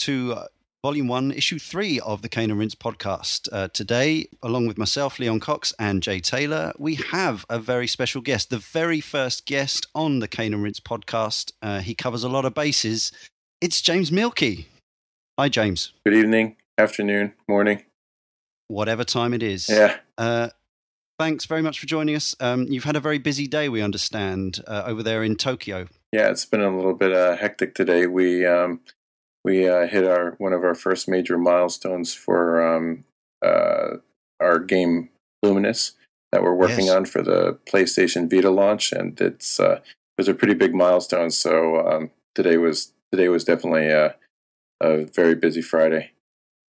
Hello and welcome to uh, Volume 1, Issue 3 of the Cane and Rinse podcast. Uh, today, along with myself, Leon Cox, and Jay Taylor, we have a very special guest, the very first guest on the Cane and Rinse podcast. Uh, he covers a lot of bases. It's James Mielke. Hi, James. Good evening, afternoon, morning. Whatever time it is. Yeah. Uh, thanks very much for joining us. Um, you've had a very busy day, we understand, uh, over there in Tokyo. Yeah, it's been a little bit uh, hectic today. We um, we uh, hit our one of our first major milestones for um, uh, our game Lumines that we're working Yes. on for the PlayStation Vita launch, and it's uh, it was a pretty big milestone. So um, today was today was definitely a, a very busy Friday.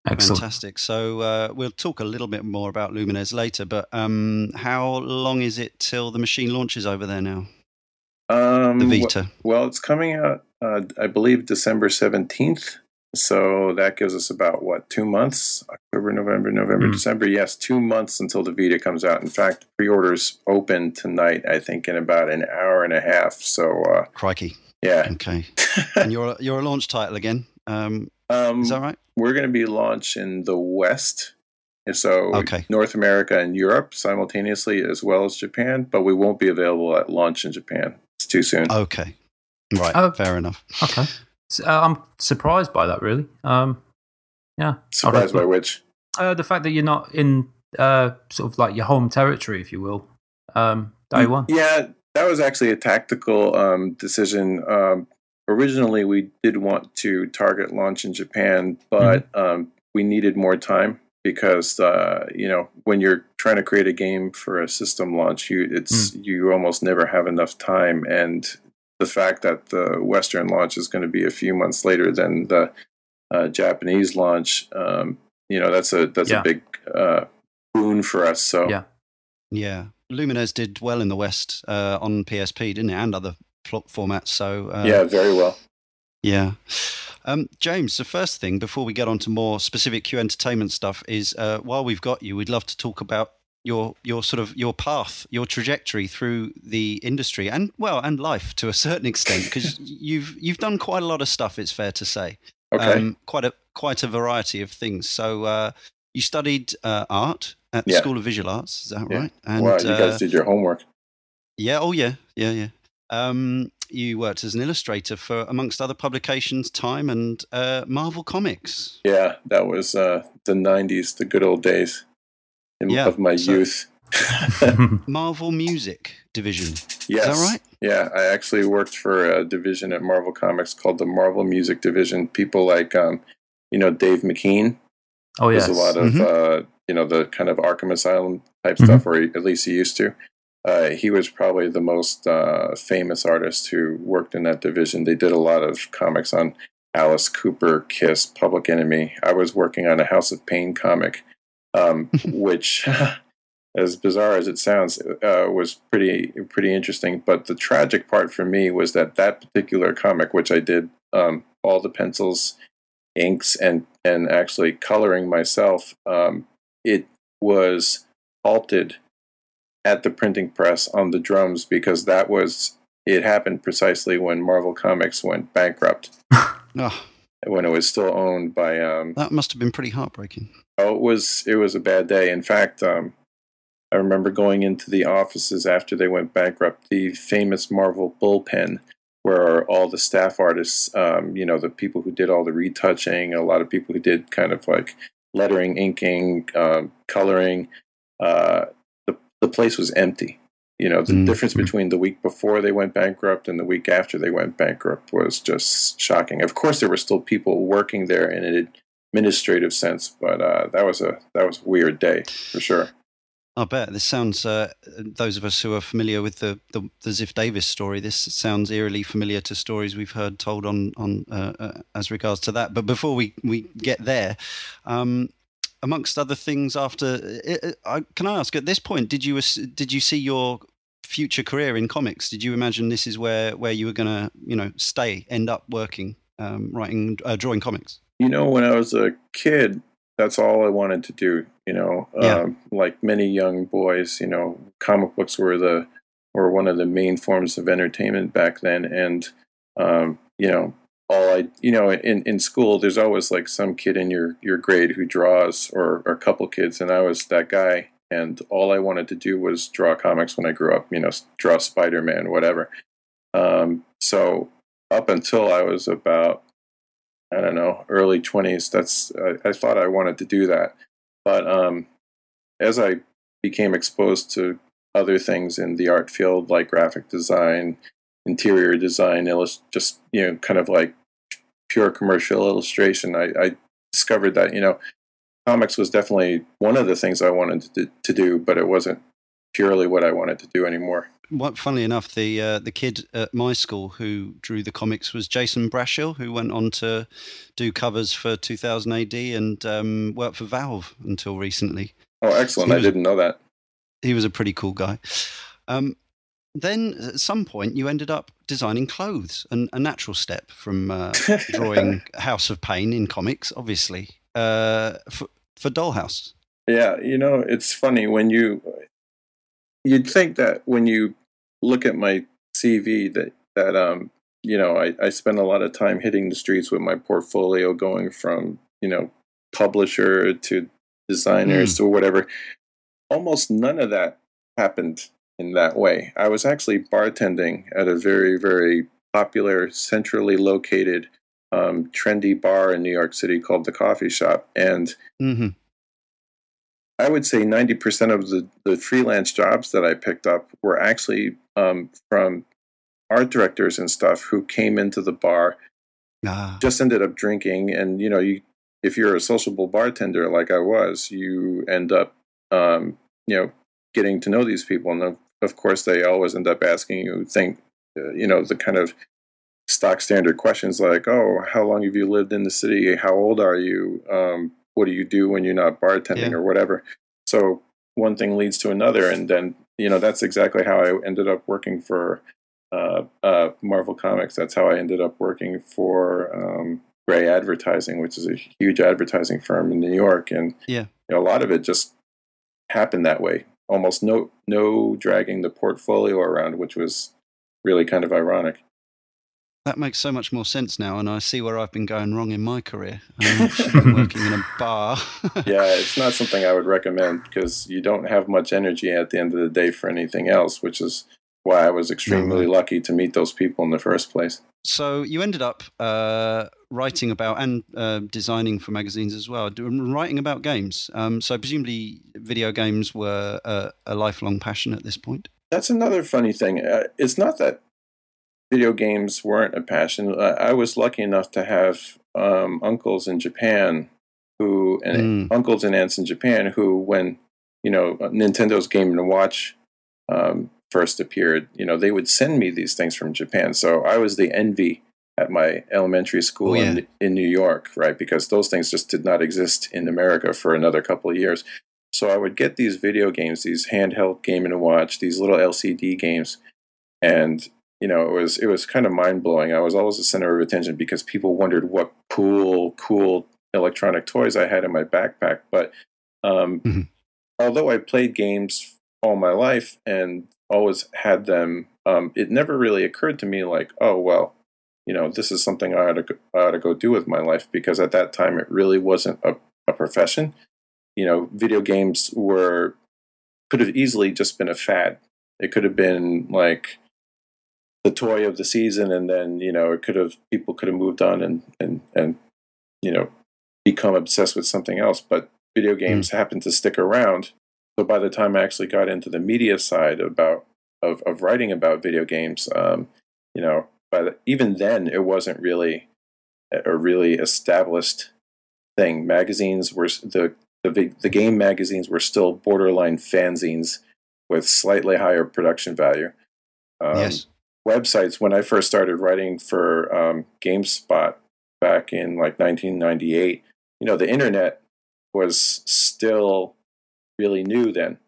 Excellent. Fantastic. So uh, we'll talk a little bit more about Lumines later, but um, how long is it till the machine launches over there now? Um, The Vita. Well, it's coming out, uh, I believe, December 17th. So that gives us about, what, two months? October, November, November, Hmm. December. Yes, two months until the Vita comes out. In fact, pre orders open tonight, I think, in about an hour and a half. So, uh, Crikey. yeah. Okay. and you're you're a launch title again. Um, um, is that right? we're going to be launched in the West. So, Okay. North America and Europe simultaneously, as well as Japan, but we won't be available at launch in Japan. It's too soon. Okay. Right. Oh. Fair enough. Okay. So, uh, I'm surprised by that, really. Um, yeah. Surprised by which? Uh, the fact that you're not in uh, sort of like your home territory, if you will, um, day one. Yeah, that was actually a tactical um, decision. Um, originally, we did want to target launch in Japan, but um, we needed more time because uh, you know when you're trying to create a game for a system launch, you it's you almost never have enough time, and the fact that the Western launch is going to be a few months later than the uh, Japanese launch, um, you know that's a that's Yeah. a big uh, boon for us. So Yeah. Yeah. Lumines did well in the West uh, on PSP, didn't it? And other pl- formats. So uh, yeah, very well. Yeah. Um, James, the first thing before we get on to more specific Q entertainment stuff is uh, while we've got you, we'd love to talk about your your sort of your path, your trajectory through the industry and well and life to a certain extent because you've you've done quite a lot of stuff. It's fair to say, Okay. um, quite a quite a variety of things. So uh, you studied uh, art at the Yeah. School of Visual Arts, is that Yeah. right? And wow, you uh, guys did your homework. yeah, oh yeah, yeah, yeah. Um, you worked as an illustrator for, amongst other publications, Time and uh, Marvel Comics. Yeah, that was uh, the '90s, the good old days in, Yeah, of my so- youth. Marvel Music Division. yes, Is that right? Yeah, I actually worked for a division at Marvel Comics called the Marvel Music Division. People like, um, you know, Dave McKean. oh, yes. There's a lot of, Mhm. uh, you know, the kind of Arkham Asylum type Mhm. stuff, or at least he used to. Uh, he was probably the most uh, famous artist who worked in that division. They did a lot of comics on Alice Cooper, Kiss, Public Enemy. I was working on a House of Pain comic, um, which, as bizarre as it sounds, uh, was pretty pretty interesting. But the tragic part for me was that that particular comic, which I did um, all the pencils, inks, and and actually coloring myself, um, it was halted at the printing press on the drums because that was it happened precisely when Marvel Comics went bankrupt. Oh, when it was still owned by um that must have been pretty heartbreaking. oh it was it was a bad day. In fact um I remember going into the offices after they went bankrupt the famous Marvel bullpen where all the staff artists um you know the people who did all the retouching a lot of people who did kind of like lettering inking um, coloring uh the place was empty you know the Mm. difference between the week before they went bankrupt and the week after they went bankrupt was just shocking of course there were still people working there in an administrative sense but uh, that was a that was a weird day for sure I bet this sounds. Uh, those of us who are familiar with the, the the Ziff Davis story, this sounds eerily familiar to stories we've heard told on on uh, uh, as regards to that. But before we we get there, um, amongst other things, after uh, uh, can I ask at this point, did you did you see your future career in comics? Did you imagine this is where where you were going to you know stay, end up working, um, writing, uh, drawing comics? you know when i was a kid that's all i wanted to do you know Yeah. um, like many young boys you know comic books were the were one of the main forms of entertainment back then and um, you know all I, you know, in, in school, there's always like some kid in your, your grade who draws or, or a couple kids. And I was that guy. And all I wanted to do was draw comics when I grew up, you know, draw Spider Man, whatever. Um, so up until I was about, I don't know, early 20s, that's, I, I thought I wanted to do that. But um, as I became exposed to other things in the art field, like graphic design, interior design, illust- just, you know, kind of like pure commercial illustration, I, I discovered that you know comics was definitely one of the things I wanted to, to do, but it wasn't purely what I wanted to do anymore. What, funnily enough, the uh, the kid at my school who drew the comics was Jason Brashill, who went on to do covers for 2000 AD and um, worked for Valve until recently. Oh, excellent! Was, I didn't know that. He was a pretty cool guy. Um, then at some point you ended up designing clothes, and a natural step from uh, drawing House of Pain in comics, obviously, uh, for, for Dollhouse. Yeah, you know, it's funny when you you'd think that when you look at my CV that that um you know I, I spend a lot of time hitting the streets with my portfolio, going from you know publisher to designers mm. to whatever. Almost none of that happened in that way. I was actually bartending at a very, very popular, centrally located, um, trendy bar in New York City called the Coffee Shop. And mm-hmm. I would say 90% of the, the freelance jobs that I picked up were actually um, from art directors and stuff who came into the bar, ah. just ended up drinking. And, you know, you, if you're a sociable bartender like I was, you end up, um, you know, getting to know these people. And of course, they always end up asking you, think, uh, you know, the kind of stock standard questions like, oh, how long have you lived in the city? How old are you? Um, what do you do when you're not bartending yeah. or whatever? So one thing leads to another. And then, you know, that's exactly how I ended up working for uh, uh, Marvel Comics. That's how I ended up working for um, Grey Advertising, which is a huge advertising firm in New York. And yeah. You know, a lot of it just happened that way almost no no dragging the portfolio around, which was really kind of ironic. That makes so much more sense now, and I see where I've been going wrong in my career. Um, working in a bar. yeah, it's not something I would recommend because you don't have much energy at the end of the day for anything else, which is why I was extremely mm-hmm. lucky to meet those people in the first place. So you ended up uh, writing about and uh, designing for magazines as well, writing about games. Um, so presumably, video games were a, a, lifelong passion at this point. That's another funny thing. Uh, it's not that video games weren't a passion. I was lucky enough to have um, uncles in Japan who and mm. uncles and aunts in Japan who, when you know Nintendo's Game and Watch um, first appeared, you know, they would send me these things from Japan. So I was the envy at my elementary school oh, yeah. in, in New York, right? Because those things just did not exist in America for another couple of years. So I would get these video games, these handheld game and watch, these little LCD games, and you know it was it was kind of mind blowing. I was always the center of attention because people wondered what cool cool electronic toys I had in my backpack. But um, mm-hmm. although I played games all my life and always had them. Um, it never really occurred to me like, oh well, you know, this is something I ought to go, I ought to go do with my life because at that time it really wasn't a, a profession. You know, video games were could have easily just been a fad. It could have been like the toy of the season, and then you know, it could have people could have moved on and and and you know become obsessed with something else. But video hmm. games mm. happened to stick around so by the time I actually got into the media side about of, of writing about video games, um, you know, even then it wasn't really a really established thing. Magazines were the the the game magazines were still borderline fanzines with slightly higher production value. Um, yes. Websites. When I first started writing for um, GameSpot back in like 1998, you know, the internet was still really new then.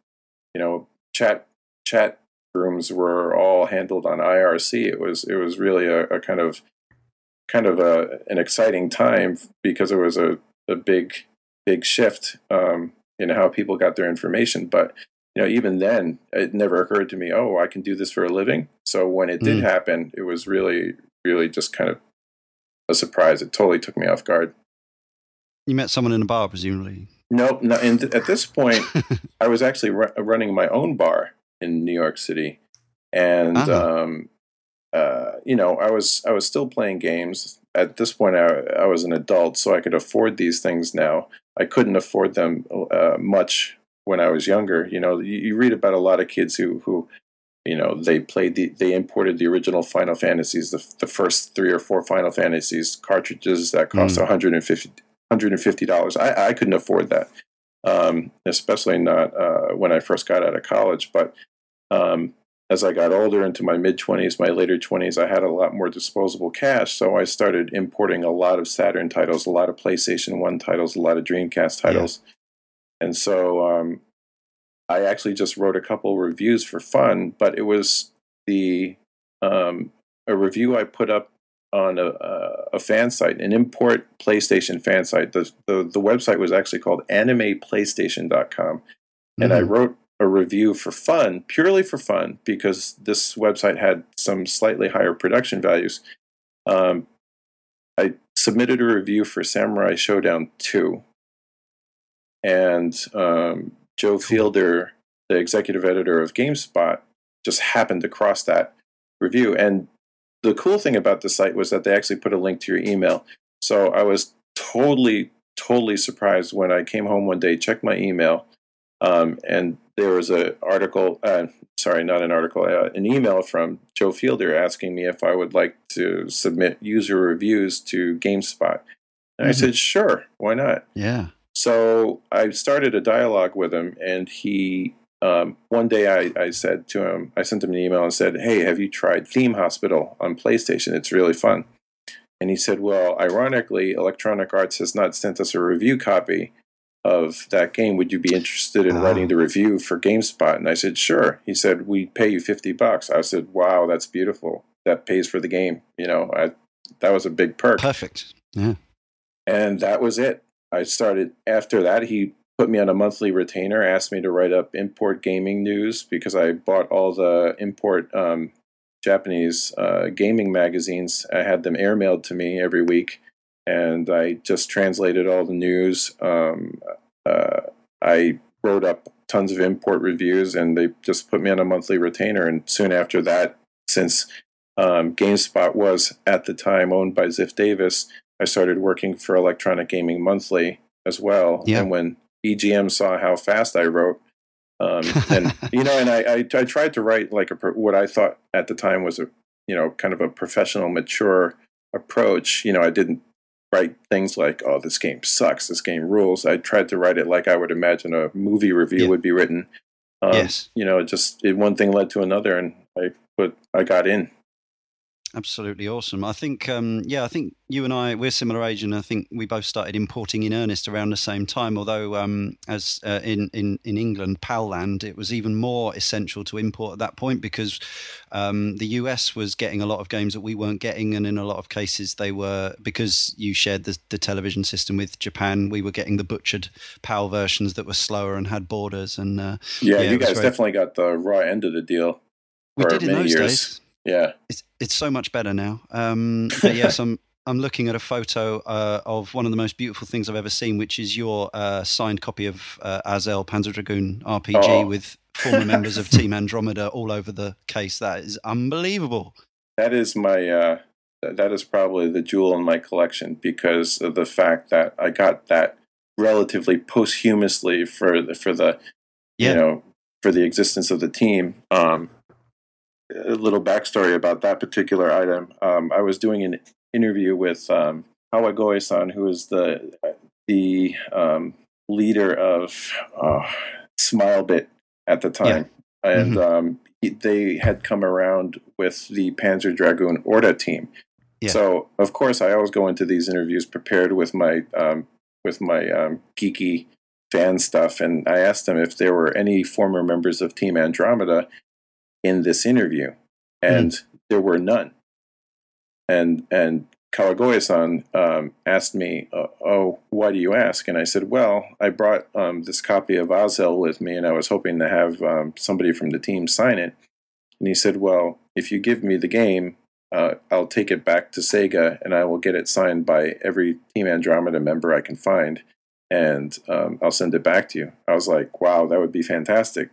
You know, chat chat rooms were all handled on IRC. It was it was really a, a kind of kind of a, an exciting time because it was a, a big big shift um, in how people got their information. But you know, even then, it never occurred to me, oh, I can do this for a living. So when it did mm. happen, it was really really just kind of a surprise. It totally took me off guard. You met someone in a bar, presumably. Nope. No, and th- at this point, I was actually ru- running my own bar in New York City, and Ah. um, uh, you know, I was I was still playing games. At this point, I, I was an adult, so I could afford these things now. I couldn't afford them uh, much when I was younger. You know, you, you read about a lot of kids who who you know they played the they imported the original Final Fantasies, the the first three or four Final Fantasies cartridges that cost Mm. 150 150 dollars. I, I couldn't afford that, um, especially not uh, when I first got out of college. But um, as I got older into my mid 20s, my later 20s, I had a lot more disposable cash. So I started importing a lot of Saturn titles, a lot of PlayStation 1 titles, a lot of Dreamcast titles. And so um, I actually just wrote a couple reviews for fun, but it was the um, a review I put up on a, a, fan site, an import PlayStation fan site. The, the, the website was actually called animeplaystation.com and I Mhm. wrote a review for fun, purely for fun, because this website had some slightly higher production values. Um, I submitted a review for Samurai Showdown 2, and um, Joe Fielder, the executive editor of GameSpot, just happened to cross that review. And the cool thing about the site was that they actually put a link to your email. So I was totally, totally surprised when I came home one day, checked my email, um, and there was an article, uh, sorry, not an article, uh, an email from Joe Fielder asking me if I would like to submit user reviews to GameSpot. And I Mhm. said, sure, why not? Yeah. So I started a dialogue with him, and he, um, one day I, I said to him, I sent him an email and said, Hey, have you tried Theme Hospital on PlayStation? It's really fun. And he said, Well, ironically, Electronic Arts has not sent us a review copy of that game. Would you be interested in writing the review for GameSpot? And I said, Sure. He said, We pay you 50 bucks. I said, Wow, that's beautiful. That pays for the game. You know, I, that was a big perk Perfect. Yeah. and that was it. I started after that. He put me on a monthly retainer, asked me to write up import gaming news because I bought all the import um, Japanese uh, gaming magazines. I had them airmailed to me every week, and I just translated all the news. Um, uh, I wrote up tons of import reviews, and they just put me on a monthly retainer. And soon after that, since um, GameSpot was at the time owned by Ziff Davis, I started working for Electronic Gaming Monthly as well. Yeah. And when EGM saw how fast I wrote, um, and you know, and I, I, I tried to write like a what I thought at the time was a you know kind of a professional, mature approach. You know, I didn't write things like, "Oh, this game sucks. This game rules." I tried to write it like I would imagine a movie review Yeah. would be written. Um, yes. You know, it just it, one thing led to another, and I put I got in. Absolutely awesome. I think, um, yeah, I think you and I, we're similar age, and I think we both started importing in earnest around the same time. Although, um, as uh, in, in in England, Palland, it was even more essential to import at that point because um, the US was getting a lot of games that we weren't getting, and in a lot of cases, they were because you shared the, the television system with Japan. We were getting the butchered PAL versions that were slower and had borders, and uh, Yeah, Yeah, you guys very- definitely got the raw end of the deal. we did in those years. days. Yeah. It's it's so much better now. Um, but yes, I'm I'm looking at a photo uh, of one of the most beautiful things I've ever seen, which is your uh, signed copy of uh, Azel Panzer Dragoon RPG Oh. with former members of Team Andromeda all over the case. That is unbelievable. That is my uh, that is probably the jewel in my collection because of the fact that I got that relatively posthumously for the, for the Yeah. you know for the existence of the team. Um, a little backstory about that particular item. Um, I was doing an interview with um, Kawagoe-san, who is the the um, leader of uh, SmileBit at the time, and um, he- they had come around with the Panzer Dragoon Orta team. Yeah. So of course, I always go into these interviews prepared with my um, with my um, geeky fan stuff, and I asked them if there were any former members of Team Andromeda in this interview, and there were none. And and Kawagoe-san um, asked me, uh, "Oh, why do you ask?" And I said, "Well, I brought um, this copy of Azel with me, and I was hoping to have um, somebody from the team sign it." And he said, "Well, if you give me the game, uh, I'll take it back to Sega and I will get it signed by every Team Andromeda member I can find, and um, I'll send it back to you." I was like, "Wow, that would be fantastic!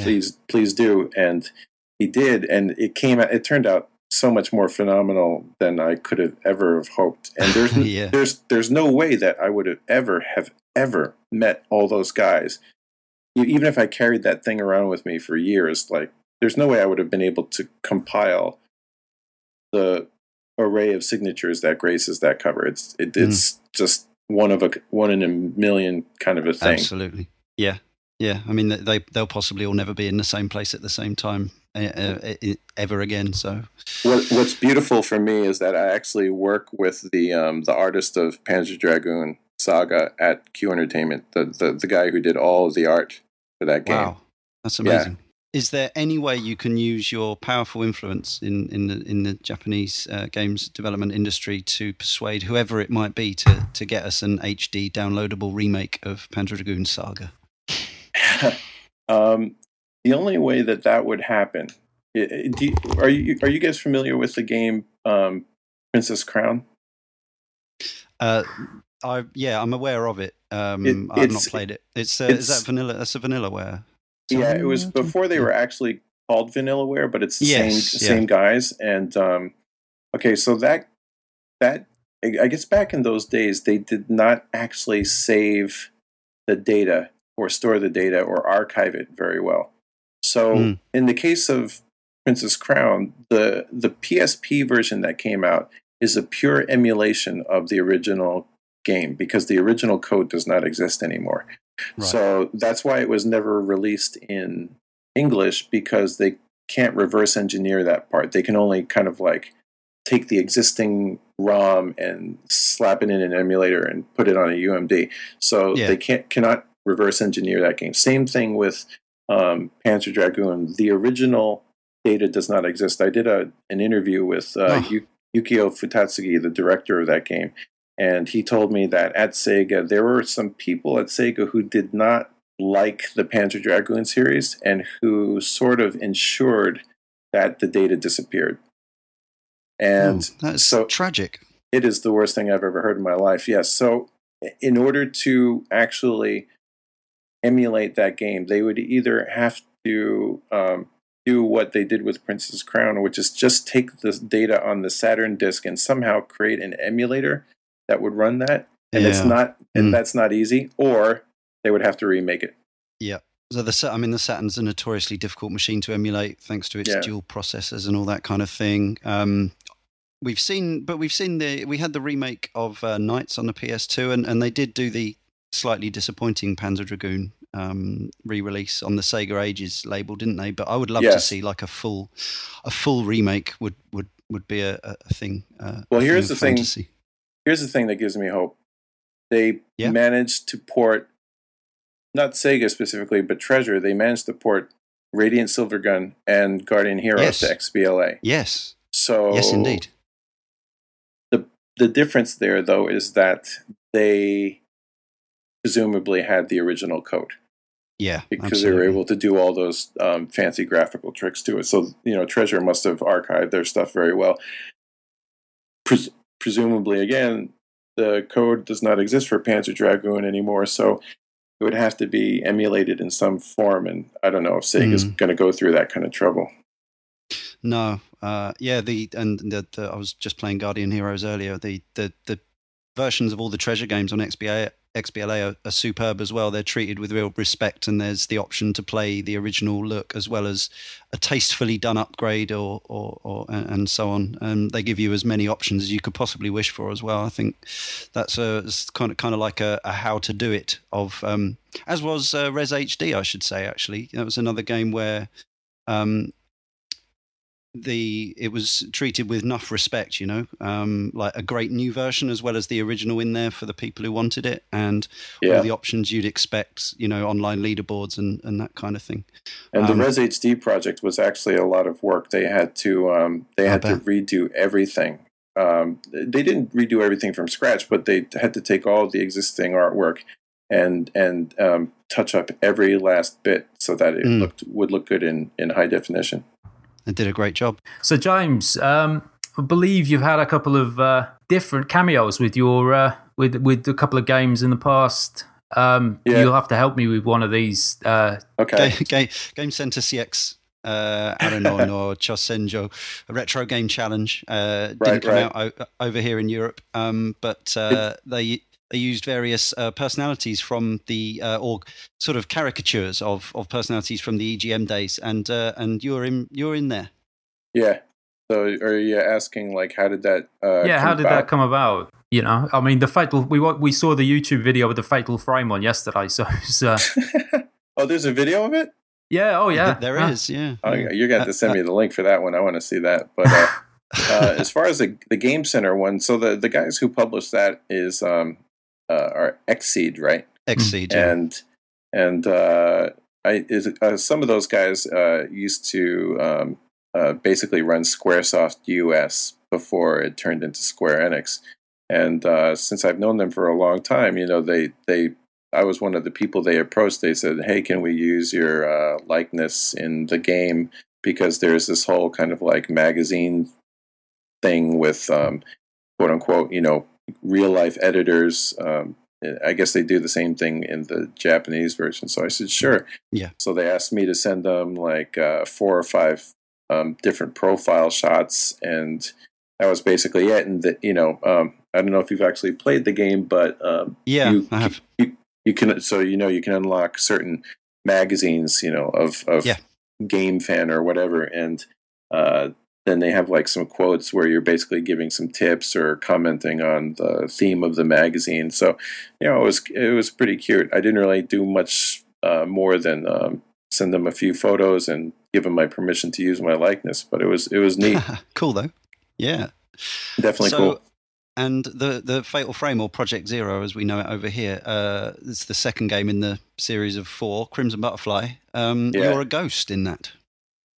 Yeah. Please, please do." And he did, and it came. out It turned out so much more phenomenal than I could have ever have hoped. And there's Yeah. there's there's no way that I would have ever have ever met all those guys. Even if I carried that thing around with me for years, like there's no way I would have been able to compile the array of signatures that graces that cover. It's it, hmm. it's just one of a one in a million kind of a thing. Absolutely. Yeah. Yeah. I mean, they they'll possibly all never be in the same place at the same time uh, ever again. So What, what's beautiful for me is that I actually work with the um, the artist of Panzer Dragoon Saga at Q Entertainment, the, the the guy who did all of the art for that game. wow, that's Yeah. amazing. Is there any way you can use your powerful influence in, in the in the Japanese uh, games development industry to persuade whoever it might be to, to get us an HD downloadable remake of Panzer Dragoon Saga? Um, the only way that that would happen, i- i- do you, are you are you guys familiar with the game um, Princess Crown? Uh, I yeah, I'm aware of it. Um, It- I've not played it. It's, uh, is that vanilla? That's a vanillaware. Yeah, it was before they were actually called Vanillaware, but it's the Yes, same yeah. same guys. And um, okay, so that that I I guess back in those days they did not actually save the data or store the data or archive it very well. So Mm. in the case of Princess Crown, the the PSP version that came out is a pure emulation of the original game because the original code does not exist anymore. Right. So that's why it was never released in English because they can't reverse engineer that part. They can only kind of like take the existing ROM and slap it in an emulator and put it on a UMD. So Yeah. they can't cannot reverse engineer that game. Same thing with um, Panzer Dragoon. The original data does not exist. I did a an interview with uh, Oh. Yu- Yukio Futatsugi, the director of that game, and he told me that at Sega there were some people at Sega who did not like the Panzer Dragoon series and who sort of ensured that the data disappeared. And Oh, that's so- tragic. it is the worst thing I've ever heard in my life. Yes. So, in order to actually emulate that game, they would either have to um, do what they did with Princess Crown, which is just take the data on the Saturn disk and somehow create an emulator that would run that. And it's not, and Mm. that's not easy. Or they would have to remake it. Yeah. So the I mean the Saturn's a notoriously difficult machine to emulate thanks to its Yeah. dual processors and all that kind of thing. Um, we've seen, but we've seen the we had the remake of uh, NiGHTS on the PS2, and, and they did do the slightly disappointing Panzer Dragoon um, re-release on the Sega Ages label, didn't they? But I would love to see like a full a full remake would would would be a, a thing. Uh, Well, here's thing the thing. fantasy. Here's the thing that gives me hope. They Yeah. managed to port, not Sega specifically, but Treasure. They managed to port Radiant Silvergun and Guardian Heroes Yes. to XBLA. Yes, So yes, indeed. The the difference there, though, is that they presumably had the original code Yeah, because they were able to do all those um, fancy graphical tricks to it. So you know, Treasure must have archived their stuff very well. Pres- presumably, again, the code does not exist for Panzer Dragoon anymore, so it would have to be emulated in some form. And I don't know if Sega's Mm. going to go through that kind of trouble. No, uh, yeah, the and the, the I was just playing Guardian Heroes earlier. The the the versions of all the treasure games on XBA XBLA are, are superb as well. They're treated with real respect, and there's the option to play the original look as well as a tastefully done upgrade, or or, or and so on. And they give you as many options as you could possibly wish for as well. I think that's a kind of kind of like a, a how to do it of um, as was uh, Rez HD, I should say. Actually, that was another game where. Um, the it was treated with enough respect, you know, um, like a great new version as well as the original in there for the people who wanted it, and Yeah, all the options you'd expect, you know, online leaderboards and, and that kind of thing. and the um, Rez HD project was actually a lot of work. They had to um, they had to redo everything. Um, they didn't redo everything from scratch, but they had to take all the existing artwork and and um, touch up every last bit so that it Mm. looked would look good in in high definition. They did a great job. So, James, um, I believe you've had a couple of uh, different cameos with your uh, with with a couple of games in the past. Um, Yeah. You'll have to help me with one of these. Uh, Okay. Game, game, game Center CX uh, Arino no or Chosenjo, a retro game challenge. Uh, didn't come right. out o- over here in Europe, um, but uh, they they used various uh, personalities from the uh, or sort of caricatures of, of personalities from the EGM days, and uh, and you're in you're in there. Yeah. So are you asking like how did that? Uh, yeah, how come did about? that come about? You know, I mean, the fatal. We we saw the YouTube video with the fatal frame on yesterday. So, it's, uh, oh, there's a video of it. yeah, oh yeah, there Huh. is. Yeah. Oh, you're going to have to send me the link for that one. I want to see that. But uh, uh, as far as the the Game Center one, so the the guys who published that is um uh, are Xseed, right? Xseed. Yeah. and and uh, I is uh, some of those guys uh, used to um, uh, basically run SquareSoft US before it turned into Square Enix, and uh, since I've known them for a long time, you know they they I was one of the people they approached. They said, "Hey, can we use your uh, likeness in the game?" Because there's this whole kind of like magazine thing with um, quote unquote, you know, real life editors. Um, I guess they do the same thing in the Japanese version. So I said, sure. Yeah. So they asked me to send them like uh, four or five um, different profile shots, and that was basically it. And that you know, um, I don't know if you've actually played the game, but um, yeah, you, I have. You, you can so you know you can unlock certain magazines, you know, of of Yeah. Game Fan or whatever, and uh, then they have like some quotes where you're basically giving some tips or commenting on the theme of the magazine. So you know, it was it was pretty cute. I didn't really do much uh, more than um, send them a few photos and give them my permission to use my likeness, but it was it was neat, cool though. Yeah. definitely so, cool. And the the Fatal Frame or Project Zero, as we know it over here, uh, it's the second game in the series of four. Crimson Butterfly. Um, Yeah. You're a ghost in that.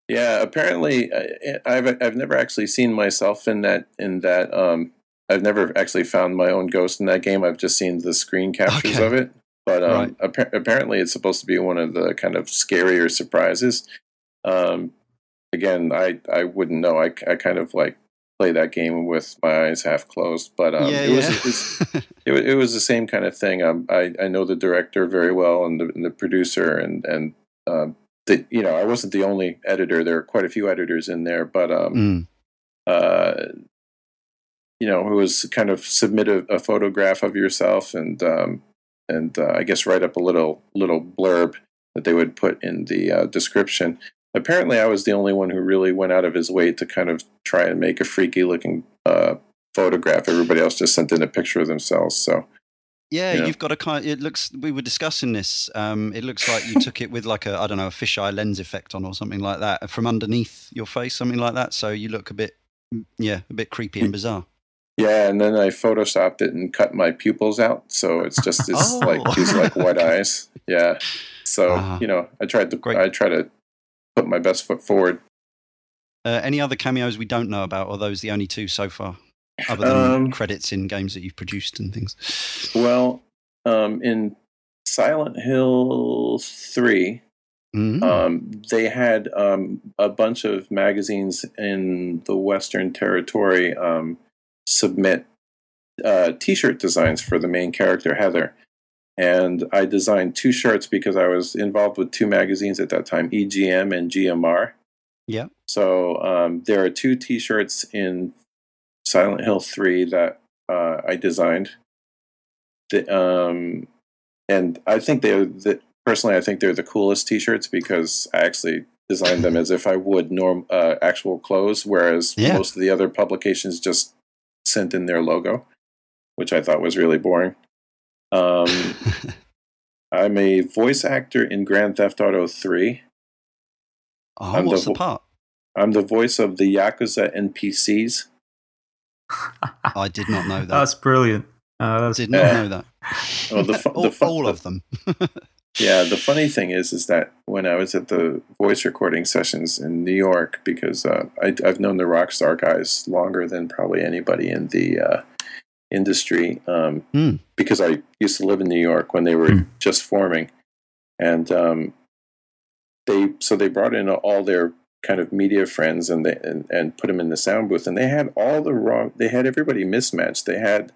Yeah, apparently, uh, I've I've never actually seen myself in that in that. Um, I've never actually found my own ghost in that game. I've just seen the screen captures Okay. of it. But um, Right. appa- apparently, it's supposed to be one of the kind of scarier surprises. Um, again, I I wouldn't know. I, I kind of like play that game with my eyes half closed. But um, yeah, it was yeah. it, wa- it was the same kind of thing. Um, I I know the director very well and the, and the producer and and um, the, you know I wasn't the only editor. There are quite a few editors in there, but um, Mm. uh, you know, who was kind of submit a, a photograph of yourself and um, and uh, I guess write up a little little blurb that they would put in the uh, description. Apparently, I was the only one who really went out of his way to kind of try and make a freaky looking uh, photograph. Everybody else just sent in a picture of themselves. So Yeah, Yeah. you've got a kind. It looks. We were discussing this. Um, it looks like you took it with like a I don't know a fisheye lens effect on or something like that from underneath your face, something like that. So you look a bit, yeah, a bit creepy and bizarre. yeah, and then I photoshopped it and cut my pupils out, so it's just this Oh. like these like white eyes. Yeah. So Ah. you know, I tried to Great. I try to put my best foot forward. Uh, any other cameos we don't know about, or are those the only two so far, other than Um, credits in games that you've produced and things? Well, um, in Silent Hill 3, Mm. um, they had um, a bunch of magazines in the Western Territory um, submit uh, t shirt designs for the main character, Heather. And I designed two shirts because I was involved with two magazines at that time, EGM and GMR. Yeah. So um, there are two t shirts in Silent Hill 3 that uh, I designed. The, um, and I think they're the, personally, I think they're the coolest T-shirts because I actually designed them as if I would norm uh, actual clothes, whereas Yeah. most of the other publications just sent in their logo, which I thought was really boring. Um, I'm a voice actor in Grand Theft Auto 3. oh, I'm what's the the part? I'm the voice of the Yakuza NPCs. I did not know that. That's brilliant. Uh, that's, did not Yeah. know that. Oh, the fu- all, the fu- all of them. Yeah, the funny thing is, is that when I was at the voice recording sessions in New York, because uh, I, I've known the Rockstar guys longer than probably anybody in the uh, industry, um, Hmm. because I used to live in New York when they were Hmm. just forming, and um, they so they brought in all their kind of media friends and they and, and put them in the sound booth and they had all the wrong they had everybody mismatched they had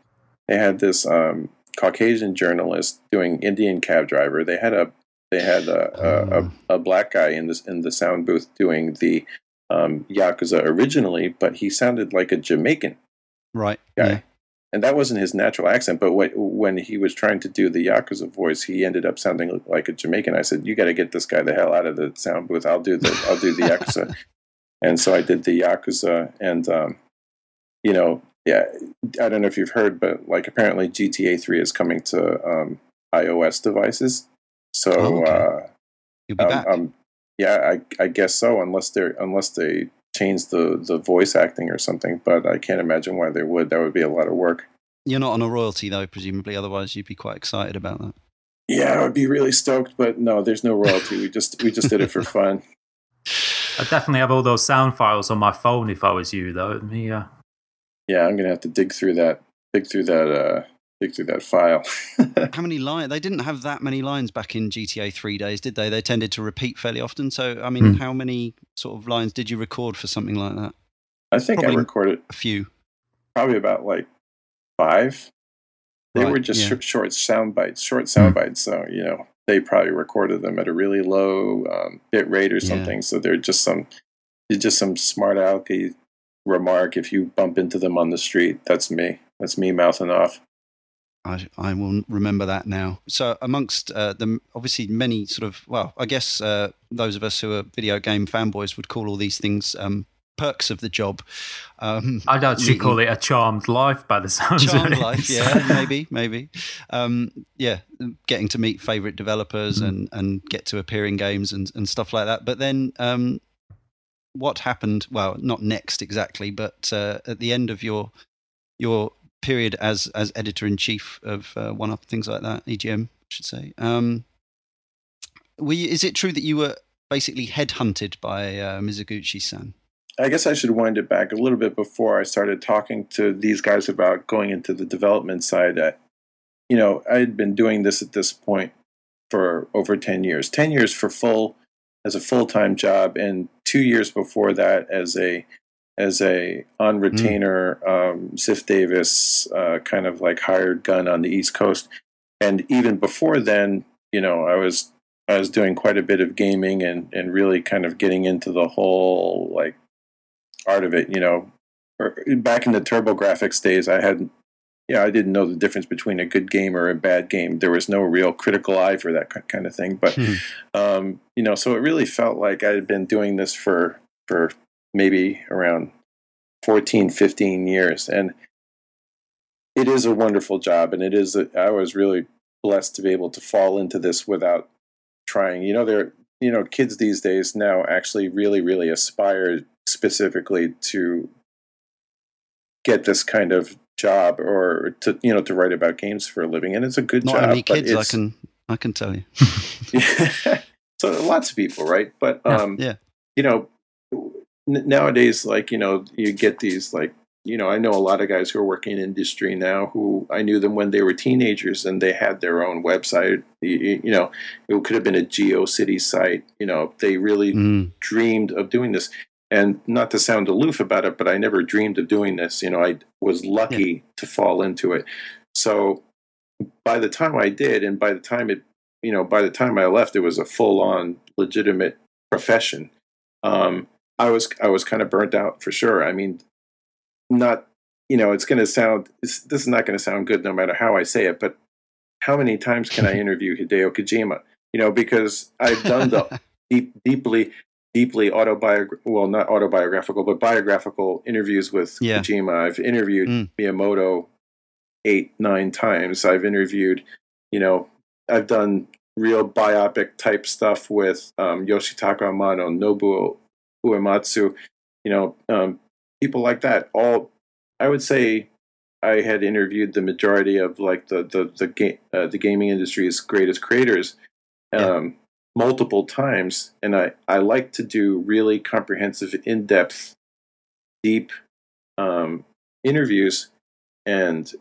they had this um, caucasian journalist doing indian cab driver they had a they had a, a, a, Oh. a black guy in this in the sound booth doing the um, yakuza originally but he sounded like a jamaican Right. guy Yeah. And that wasn't his natural accent. But when when he was trying to do the Yakuza voice, he ended up sounding like a Jamaican. I said, "You got to get this guy the hell out of the sound booth. I'll do the I'll do the Yakuza." and so I did the Yakuza, and um, you know, yeah, I don't know if you've heard, but like apparently GTA Three is coming to um, iOS devices. So Oh, okay. uh, You'll be um, back. um, yeah, I, I guess so, unless they unless they change the the voice acting or something. But I can't imagine why they would. That would be a lot of work. You're not on a royalty though, presumably. Otherwise, you'd be quite excited about that. Yeah, I would be really stoked, but no, there's no royalty. We just we just did it for fun. I definitely have all those sound files on my phone if I was you, though. Me, uh, Yeah, I'm gonna have to dig through that dig through that uh dig through that file. How many lines? They didn't have that many lines back in GTA Three days, did they? They tended to repeat fairly often. So, I mean, Hmm. how many sort of lines did you record for something like that? I think Probably- I recorded A few. probably about like five. They Right, were just yeah. short, short sound bites, short sound bites. So you know, they probably recorded them at a really low um, bit rate or Yeah. something. So they're just some, just some smart alecky remark. If you bump into them on the street, that's me. That's me mouthing off. I, I will remember that now. So, amongst uh, the obviously many sort of, well, I guess uh, those of us who are video game fanboys would call all these things um, perks of the job. Um, I'd actually meeting- call it a charmed life by the sounds of it. charmed it. life yeah maybe maybe um, yeah getting to meet favorite developers Mm. and and get to appear in games and, and stuff like that but then um, what happened well not next exactly but uh, at the end of your your period as as editor in chief of uh, 1UP things like that egm I should say um, were you, is it true that you were basically headhunted by uh, mizuguchi-san I guess I should wind it back a little bit before I started talking to these guys about going into the development side. Uh, you know, I had been doing this at this point for over 10 years. 10 years for full as a full-time job and 2 years before that as a as a on retainer um, Ziff Davis uh, kind of like hired gun on the East Coast. And even before then, you know, I was I was doing quite a bit of gaming and and really kind of getting into the whole like art of it. You know, back in the TurboGrafx days, I had, yeah, I didn't know the difference between a good game or a bad game. There was no real critical eye for that kind of thing. But Hmm. um, you know, so it really felt like I had been doing this for for maybe around 14, 15 years, and it is a wonderful job, and it is. A, I was really blessed to be able to fall into this without trying. You know, there, you know, kids these days now actually really, really aspire specifically to get this kind of job or to you know to write about games for a living, and it's a good not job. but kids i can i can tell you so lots of people, right? But Yeah, um, yeah you know, nowadays, like you know, you get these like you know, I know a lot of guys who are working in industry now who I knew them when they were teenagers and they had their own website. You, you know, it could have been a GeoCity site. You know, they really Mm. dreamed of doing this. And not to sound aloof about it, but I never dreamed of doing this. You know, I was lucky to fall into it. So by the time I did, and by the time it, you know, by the time I left, it was a full on legitimate profession. Um, I was I was kind of burnt out for sure. I mean, not you know, it's going to sound this, is not going to sound good no matter how I say it, but how many times can I interview Hideo Kojima? You know, because I've done the deep, deeply, deeply autobiographical, well, not autobiographical, but biographical interviews with Yeah. Kojima. I've interviewed Mm. Miyamoto eight, nine times. I've interviewed, you know, I've done real biopic type stuff with um, Yoshitaka Amano, Nobuo Uematsu, you know, um, people like that. All, I would say, I had interviewed the majority of like the the the game uh, the gaming industry's greatest creators Yeah. um, multiple times, and I I like to do really comprehensive, in depth, deep um, interviews, and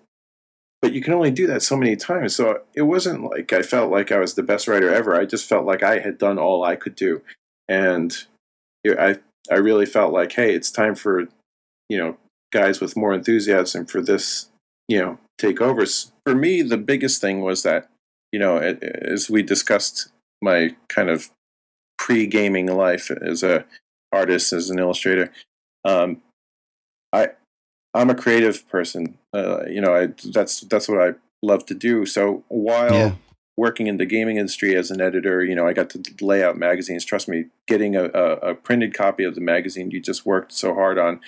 but you can only do that so many times. So it wasn't like I felt like I was the best writer ever. I just felt like I had done all I could do, and I I really felt like, hey, it's time for you know guys with more enthusiasm for this, you know, take over. For me, the biggest thing was that you know, as we discussed my kind of pre-gaming life as a artist, as an illustrator, um, I I'm a creative person. Uh, you know, I, that's that's what I love to do. So while yeah. Working in the gaming industry as an editor, you know, I got to lay out magazines. Trust me, getting a, a, a printed copy of the magazine you just worked so hard on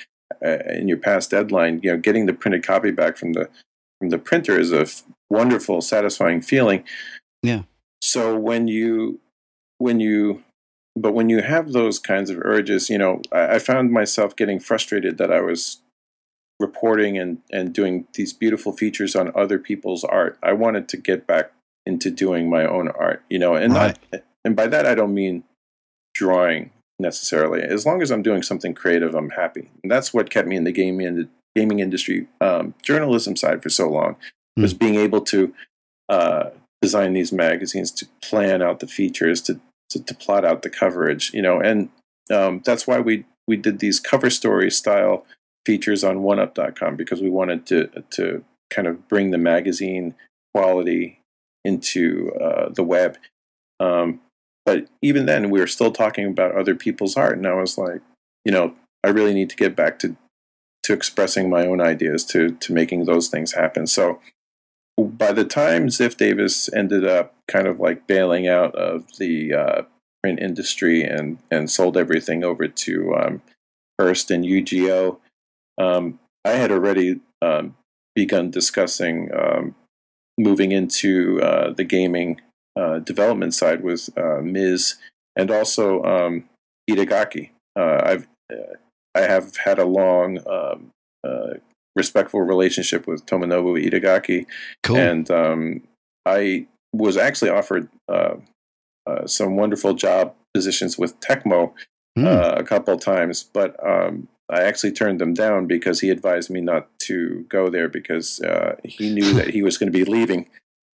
uh, in your past deadline, you know, getting the printed copy back from the from the printer is a f- wonderful, satisfying feeling. Yeah. So when you when you but when you have those kinds of urges, you know, I, I found myself getting frustrated that I was reporting and, and doing these beautiful features on other people's art. I wanted to get back into doing my own art, you know, and right. not, and by that I don't mean drawing necessarily. As long as I'm doing something creative, I'm happy. And that's what kept me in the gaming gaming industry um, journalism side for so long mm. was being able to uh, design these magazines, to plan out the features, to, to, to plot out the coverage, you know, and um, that's why we we did these cover story style features on 1UP.com because we wanted to to kind of bring the magazine quality into uh, the web. Um, but even then, we were still talking about other people's art, and I was like, you know, I really need to get back to to expressing my own ideas, to to making those things happen. So by the time Ziff Davis ended up kind of like bailing out of the uh, print industry and and sold everything over to um, Hearst and UGO, um, I had already um, begun discussing um, moving into uh, the gaming uh, development side with uh, Miz and also um, Itagaki. Uh, I've uh, I have had a long, um, uh, respectful relationship with Tomonobu Itagaki, cool. and um, I was actually offered some wonderful job positions with Tecmo mm. a couple times, but um, I actually turned them down because he advised me not to go there because uh, he knew that he was going to be leaving.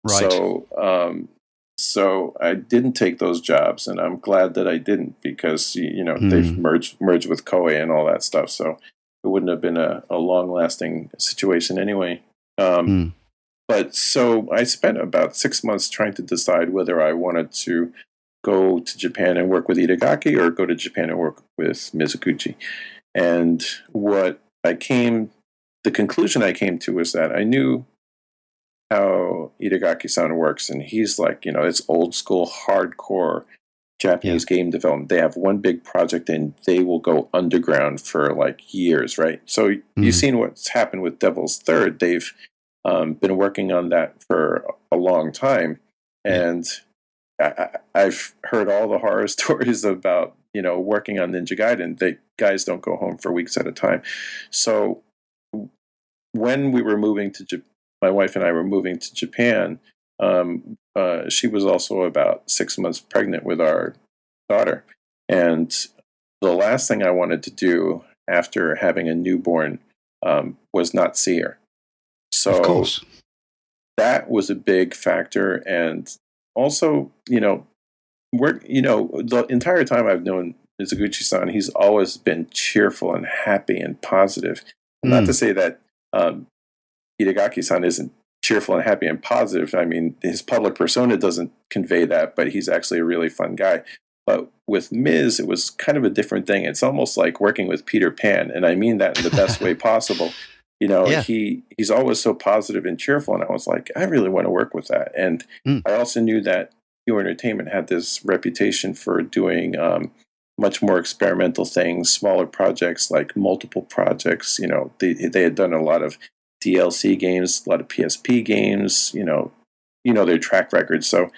Right. So, um, so I didn't take those jobs, and I'm glad that I didn't because you know mm. they've merged merged with Koei and all that stuff. So it wouldn't have been a, a long lasting situation anyway. Um, mm. But so I spent about six months trying to decide whether I wanted to go to Japan and work with Itagaki or go to Japan and work with Mizuguchi. And what I came, the conclusion I came to was that I knew how Itagaki san works, and he's like, you know, it's old school, hardcore Japanese yeah. game development. They have one big project and they will go underground for like years, right? So mm-hmm. you've seen what's happened with Devil's Third. They've um, been working on that for a long time. And I, have heard all the horror stories about you know working on Ninja Gaiden. They guys don't go home for weeks at a time. So when we were moving to my wife and I were moving to Japan, um, uh, she was also about six months pregnant with our daughter, and the last thing I wanted to do after having a newborn um, was not see her. So that was a big factor, and also, you know, we're you know the entire time I've known Mizuguchi-san, he's always been cheerful and happy and positive. Mm. Not to hmm. say that um, Itagaki-san isn't cheerful and happy and positive. I mean, his public persona doesn't convey that, but he's actually a really fun guy. But with Miz, it was kind of a different thing. It's almost like working with Peter Pan, and I mean that in the best way possible. You know, yeah. he he's always so positive and cheerful, and I was like, I really want to work with that. And mm. I also knew that Q Entertainment had this reputation for doing um, much more experimental things, smaller projects, like multiple projects. You know, they they had done a lot of DLC games, a lot of PSP games. You know, you know their track record. So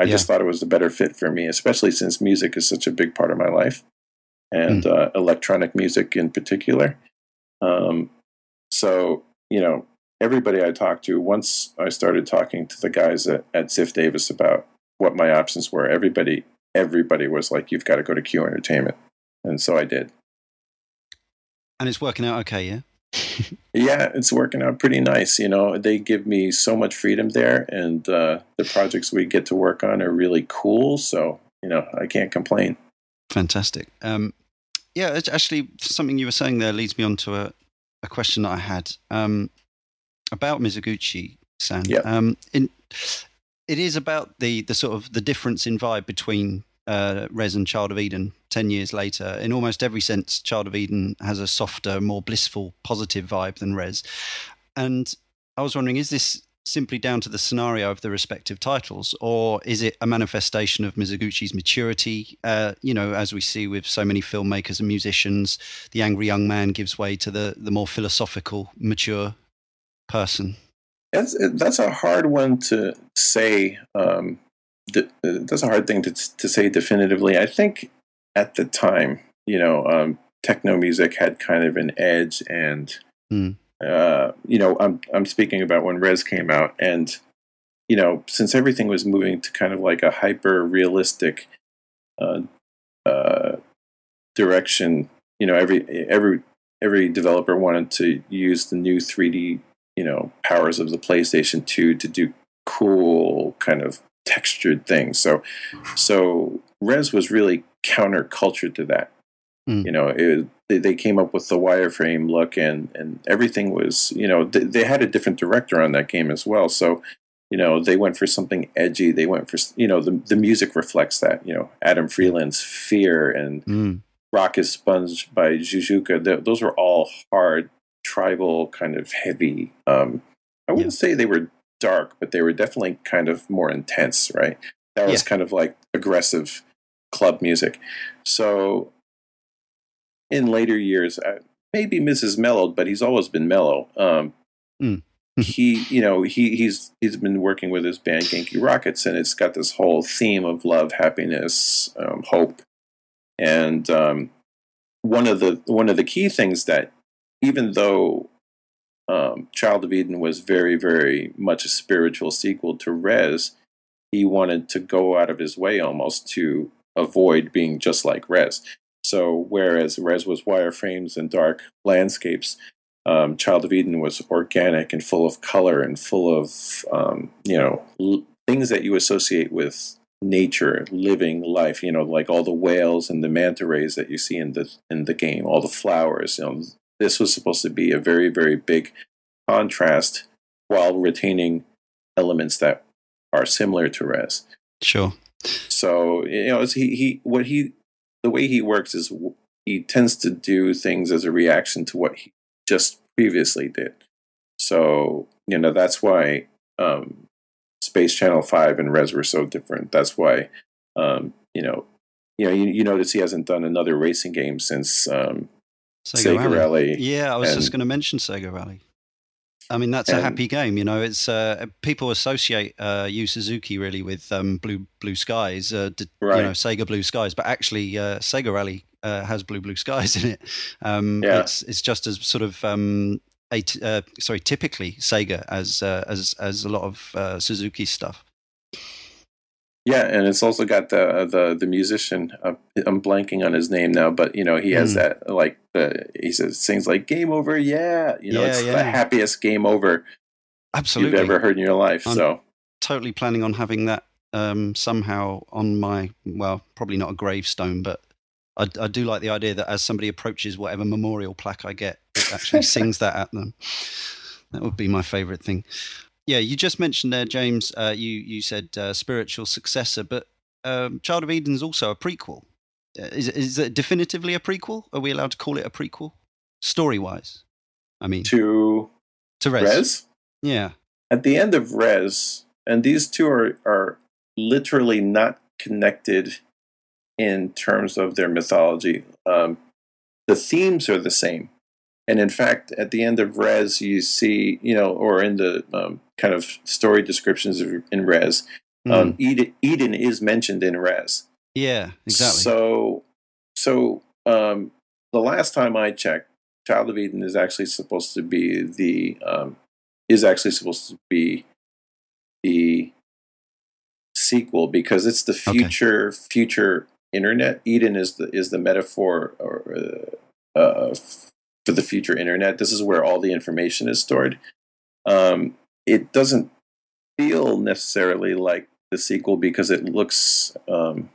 I yeah. just thought it was a better fit for me, especially since music is such a big part of my life, and mm. uh, electronic music in particular. Um, so you know, everybody I talked to, once I started talking to the guys at, at Ziff Davis about what my options were, everybody everybody was like, "You've got to go to Q Entertainment," and so I did. And it's working out okay, yeah. yeah, it's working out pretty nice. You know, they give me so much freedom there, and uh, the projects we get to work on are really cool. So, you know, I can't complain. Fantastic. Um, yeah, actually, something you were saying there leads me on to a, a question that I had um, about Mizuguchi san. Yeah. Um, in, it is about the, the sort of the difference in vibe between uh, Rez and Child of Eden 10 years later. In almost every sense, Child of Eden has a softer, more blissful, positive vibe than Rez. And I was wondering, is this simply down to the scenario of the respective titles, or is it a manifestation of Mizuguchi's maturity? Uh, you know, as we see with so many filmmakers and musicians, the angry young man gives way to the, the more philosophical, mature person. That's that's a hard one to say. Um, that's a hard thing to to say definitively. I think at the time, you know, um, techno music had kind of an edge, and mm. uh, you know, I'm I'm speaking about when Rez came out, and you know, since everything was moving to kind of like a hyper realistic uh, uh, direction, you know, every every every developer wanted to use the new 3D you know powers of the PlayStation 2 to do cool kind of textured things. So so Rez was really counterculture to that. Mm. You know, it, they, they came up with the wireframe look and and everything was you know th- they had a different director on that game as well. So you know they went for something edgy. They went for you know the the music reflects that. You know Adam Freeland's Fear and Mm. Rock is Sponge by Joujouka. Those were all hard tribal kind of heavy. Um, I wouldn't say they were dark, but they were definitely kind of more intense, right? That was Yeah. kind of like aggressive club music. So in later years, uh, maybe Miz Mellowed, but he's always been mellow. Um, Mm. he, you know, he he's he's been working with his band Genki Rockets, and it's got this whole theme of love, happiness, um, hope, and um, one of the one of the key things that even though um, Child of Eden was very, very much a spiritual sequel to Rez, he wanted to go out of his way almost to avoid being just like Rez. So, whereas Rez was wireframes and dark landscapes, um, Child of Eden was organic and full of color and full of, um, you know, l- things that you associate with nature, living life. You know, like all the whales and the manta rays that you see in the in the game, all the flowers. You know, this was supposed to be a very, very big contrast while retaining elements that are similar to Rez. Sure. So you know, he he what he the way he works is he tends to do things as a reaction to what he just previously did. So you know that's why um, Space Channel Five and Rez were so different. That's why um, you know you know you, you notice he hasn't done another racing game since um, Sega, Sega Rally. Yeah, I was just going to mention Sega Rally. I mean, that's a happy game. You know, it's uh, people associate uh, Yu Suzuki really with um, Blue Blue Skies, uh, d- Right. you know, Sega Blue Skies, but actually, uh, Sega Rally uh, has Blue Blue Skies in it. Um, Yeah. It's it's just as sort of um, a t- uh, sorry, typically Sega as uh, as as a lot of uh, Suzuki stuff. Yeah, and it's also got the the the musician. Uh, I'm blanking on his name now, but you know he has Hmm. that like the he says sings like "Game Over," yeah. You know, Yeah, it's yeah. the happiest game over Absolutely, you've ever heard in your life. I'm- so totally planning on having that um, somehow on my well, probably not a gravestone, but I, I do like the idea that as somebody approaches whatever memorial plaque I get, it actually sings that at them. That would be my favourite thing. Yeah, you just mentioned there, James. Uh, you you said uh, spiritual successor, but um, Child of Eden is also a prequel. Uh, Is it definitively a prequel? Are we allowed to call it a prequel, story wise? I mean, to to Rez. Rez Yeah. at the end of Rez, and these two are are literally not connected in terms of their mythology. Um, the themes are the same. And in fact, at the end of Rez, you see, you know, or in the um, kind of story descriptions of, in Rez, Mm. um, Eden, Eden is mentioned in Rez. yeah. Exactly. So, so um, the last time I checked, Child of Eden is actually supposed to be the um, is actually supposed to be the sequel because it's the Okay. future future internet. Eden is the is the metaphor or, uh, uh, for the future internet. This is where all the information is stored. Um, it doesn't feel necessarily like the sequel because it looks um,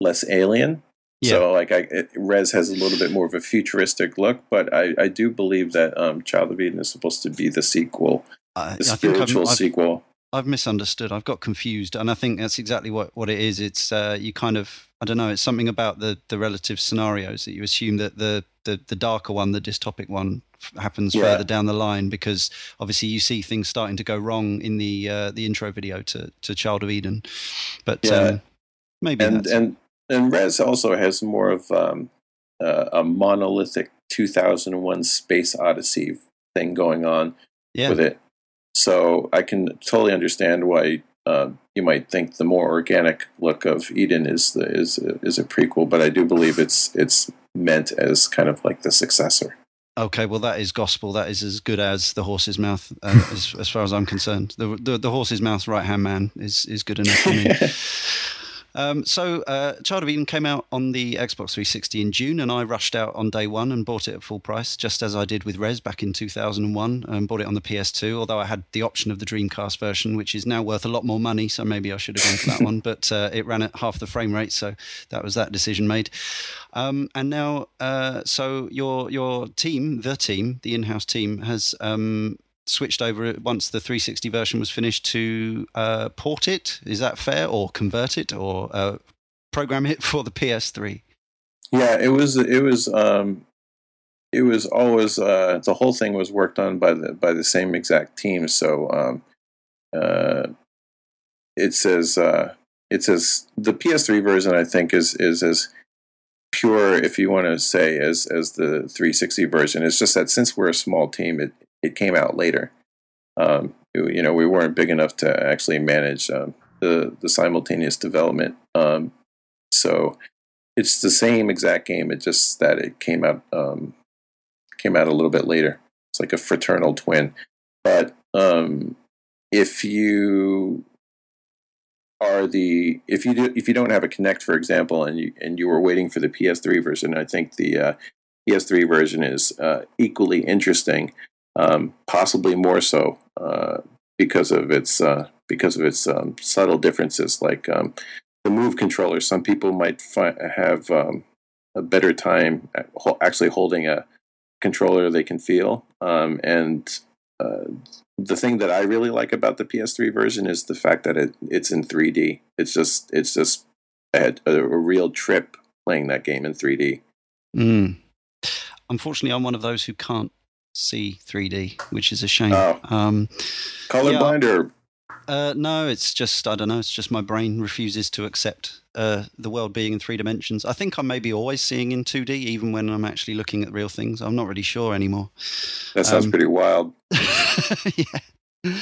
less alien. Yeah. So like I, it, Rez has a little bit more of a futuristic look, but I, I do believe that um, Child of Eden is supposed to be the sequel, uh, the spiritual I've, sequel. I've misunderstood. I've got confused, and I think that's exactly what, what it is. It's uh, you kind of I don't know. It's something about the the relative scenarios that you assume that the the, the darker one, the dystopic one, happens yeah. further down the line because obviously you see things starting to go wrong in the uh, the intro video to to Child of Eden. But yeah. um, maybe and and and Rez also has more of um, uh, a monolithic 2001 Space Odyssey thing going on yeah. with it. So I can totally understand why uh, you might think the more organic look of Eden is the, is is a prequel, but I do believe it's it's meant as kind of like the successor. Okay, well that is gospel. That is as good as the horse's mouth, uh, as, as, far as I'm concerned. The, the, the horse's mouth right hand man is is good enough for me. Um, so, uh, Child of Eden came out on the Xbox 360 in June, and I rushed out on day one and bought it at full price, just as I did with Rez back in 2001, and bought it on the PS2. Although I had the option of the Dreamcast version, which is now worth a lot more money, so maybe I should have gone for that one. But uh, it ran at half the frame rate, so that was that decision made. Um, and now, uh, so your your team, the team, the in-house team, has um, switched over once the 360 version was finished to uh, port it. Is that fair, or convert it, or uh, program it for the PS3? Yeah, it was. It was. Um, it was always uh, the whole thing was worked on by the by the same exact team. So um, uh, it says uh, it says the PS3 version. I think is is as pure, if you want to say, as as the 360 version. It's just that since we're a small team, it it came out later. Um, you know, we weren't big enough to actually manage um, the the simultaneous development. Um, so it's the same exact game. It just that it came out um, came out a little bit later. It's like a fraternal twin. But um, if you are the if you do if you don't have a Kinect, for example, and you and you were waiting for the PS3 version, I think the uh, PS3 version is uh, equally interesting um, possibly more so uh, because of its uh, because of its um, subtle differences, like um, the move controller. Some people might fi- have um, a better time actually holding a controller they can feel, um, and uh, the thing that I really like about the PS3 version is the fact that it it's in 3D. It's just it's just a, a real trip playing that game in 3D. Mm. Unfortunately, I'm one of those who can't see 3D, which is a shame. Oh. Um, Colorblind yeah, or? Uh, no, it's just I don't know. It's just my brain refuses to accept uh, the world being in three dimensions. I think I'm maybe always seeing in 2D, even when I'm actually looking at real things. I'm not really sure anymore. That sounds um, pretty wild. yeah.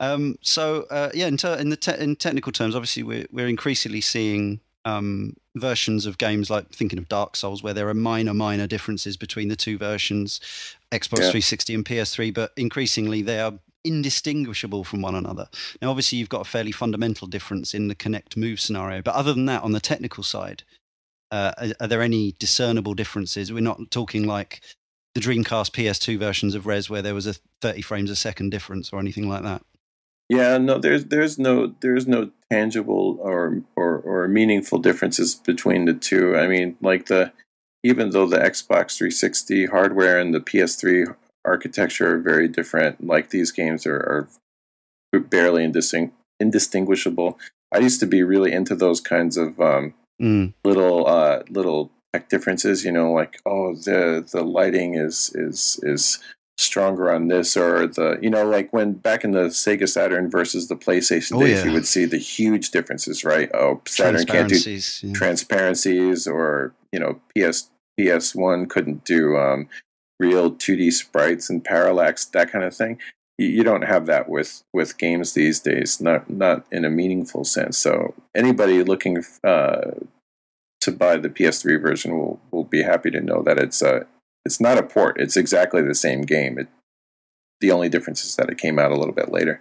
Um, so uh, yeah, in, ter- in the te- in technical terms, obviously we're we're increasingly seeing um, versions of games like thinking of Dark Souls, where there are minor, minor differences between the two versions, Xbox yeah. 360 and PS3, but increasingly they are indistinguishable from one another. Now, obviously, you've got a fairly fundamental difference in the Kinect move scenario, but other than that, on the technical side, uh, are, are, there any discernible differences? We're not talking like the Dreamcast PS2 versions of Rez, where there was a 30 frames a second difference or anything like that. Yeah, no, there's there's no there's no tangible or, or or meaningful differences between the two. I mean, like the even though the Xbox 360 hardware and the PS3 architecture are very different, like these games are, are barely indisting- indistinguishable. I used to be really into those kinds of um, mm. little uh, little tech differences. You know, like oh, the the lighting is is is stronger on this or the you know like when back in the Sega Saturn versus the PlayStation oh, days yeah. you would see the huge differences right oh Saturn can't do yeah. transparencies or you know PS PS1 couldn't do um, real 2D sprites and parallax that kind of thing you, you don't have that with with games these days not not in a meaningful sense so anybody looking uh, to buy the PS3 version will will be happy to know that it's a it's not a port. It's exactly the same game. It, the only difference is that it came out a little bit later.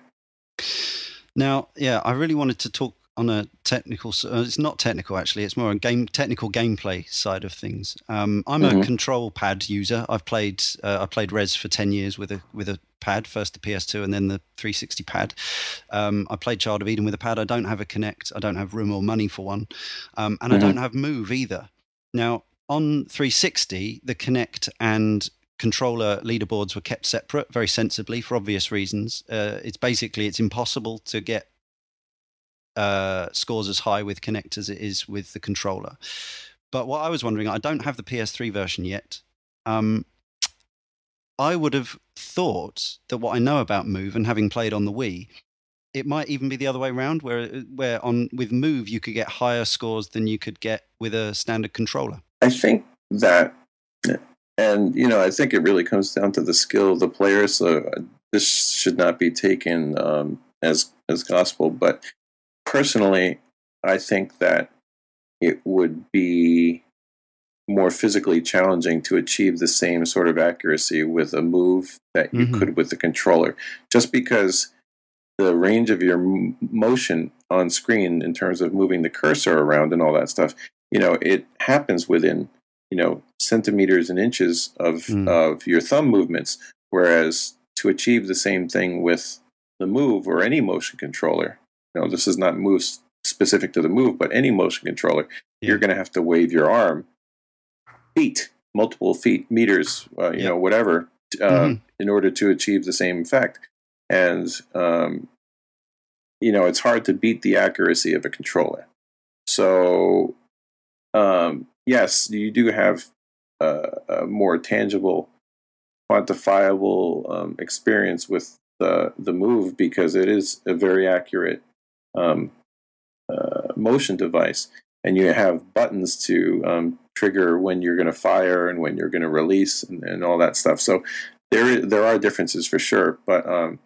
Now, yeah, I really wanted to talk on a technical. Uh, it's not technical actually. It's more a game technical gameplay side of things. Um, I'm mm-hmm. a control pad user. I've played uh, I played Rez for ten years with a with a pad. First the PS2 and then the 360 pad. Um, I played Child of Eden with a pad. I don't have a Kinect. I don't have room or money for one, um, and mm-hmm. I don't have Move either. Now, on 360, the Kinect and controller leaderboards were kept separate very sensibly for obvious reasons. Uh, it's basically it's impossible to get uh, scores as high with Kinect as it is with the controller. But what I was wondering, I don't have the PS3 version yet. Um, I would have thought that what I know about Move and having played on the Wii, it might even be the other way around, where where on with Move you could get higher scores than you could get with a standard controller. I think that, and you know, I think it really comes down to the skill of the player. So this should not be taken um, as as gospel, but personally, I think that it would be more physically challenging to achieve the same sort of accuracy with a move that you mm-hmm. could with the controller. Just because the range of your m- motion on screen in terms of moving the cursor around and all that stuff, you know, it happens within, you know, centimeters and inches of, mm. of your thumb movements. Whereas to achieve the same thing with the move or any motion controller, you know, this is not move specific to the move, but any motion controller, yeah. you're going to have to wave your arm feet, multiple feet, meters, uh, you yeah. know, whatever, uh, mm-hmm. in order to achieve the same effect. And, um, you know, it's hard to beat the accuracy of a controller. So, um, yes, you do have a more tangible, quantifiable um, experience with the the move because it is a very accurate um, uh, motion device, and you have buttons to um, trigger when you're going to fire and when you're going to release and, and, all that stuff. So there there are differences for sure, but um,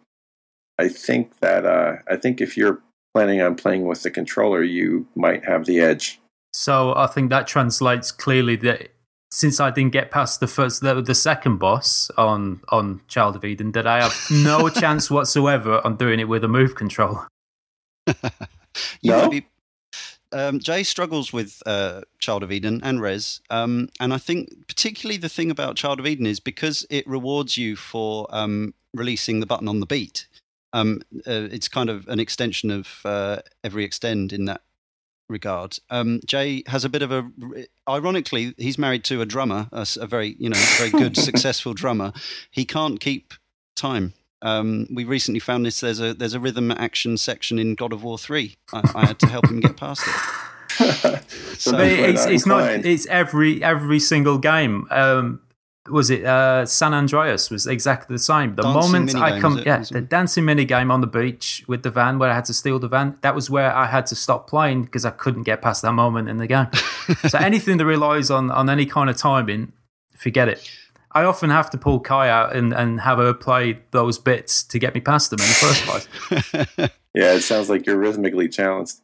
I think that uh, I think if you're planning on playing with the controller, you might have the edge. So I think that translates clearly that since I didn't get past the first, the, the second boss on on Child of Eden, that I have no chance whatsoever on doing it with a move controller. you no? be um, Jay struggles with uh, Child of Eden and Rez, um, and I think particularly the thing about Child of Eden is because it rewards you for um, releasing the button on the beat. Um, uh, it's kind of an extension of uh, every extend in that regard. Um, Jay has a bit of a, ironically, he's married to a drummer, a, a very you know very good successful drummer. He can't keep time um, we recently found this. There's a there's a rhythm action section in God of War three. I, I had to help him get past it. so it's, it's not. It's every every single game. Um, was it uh, San Andreas was exactly the same. The dancing moment I come, yeah, the dancing mini game on the beach with the van where I had to steal the van. That was where I had to stop playing because I couldn't get past that moment in the game. so anything that relies on on any kind of timing, forget it. I often have to pull Kai out and, and have her play those bits to get me past them in the first place. yeah, it sounds like you're rhythmically challenged.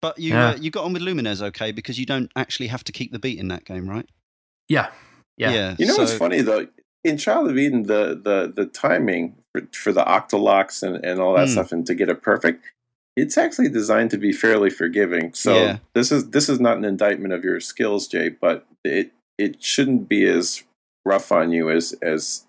But you yeah. uh, you got on with Lumines okay because you don't actually have to keep the beat in that game, right? Yeah, yeah. yeah you know so... what's funny though? In Child of Eden, the the the timing for, for the octolocks and, and all that mm. stuff, and to get it perfect, it's actually designed to be fairly forgiving. So yeah. this is this is not an indictment of your skills, Jay, but it it shouldn't be as rough on you as as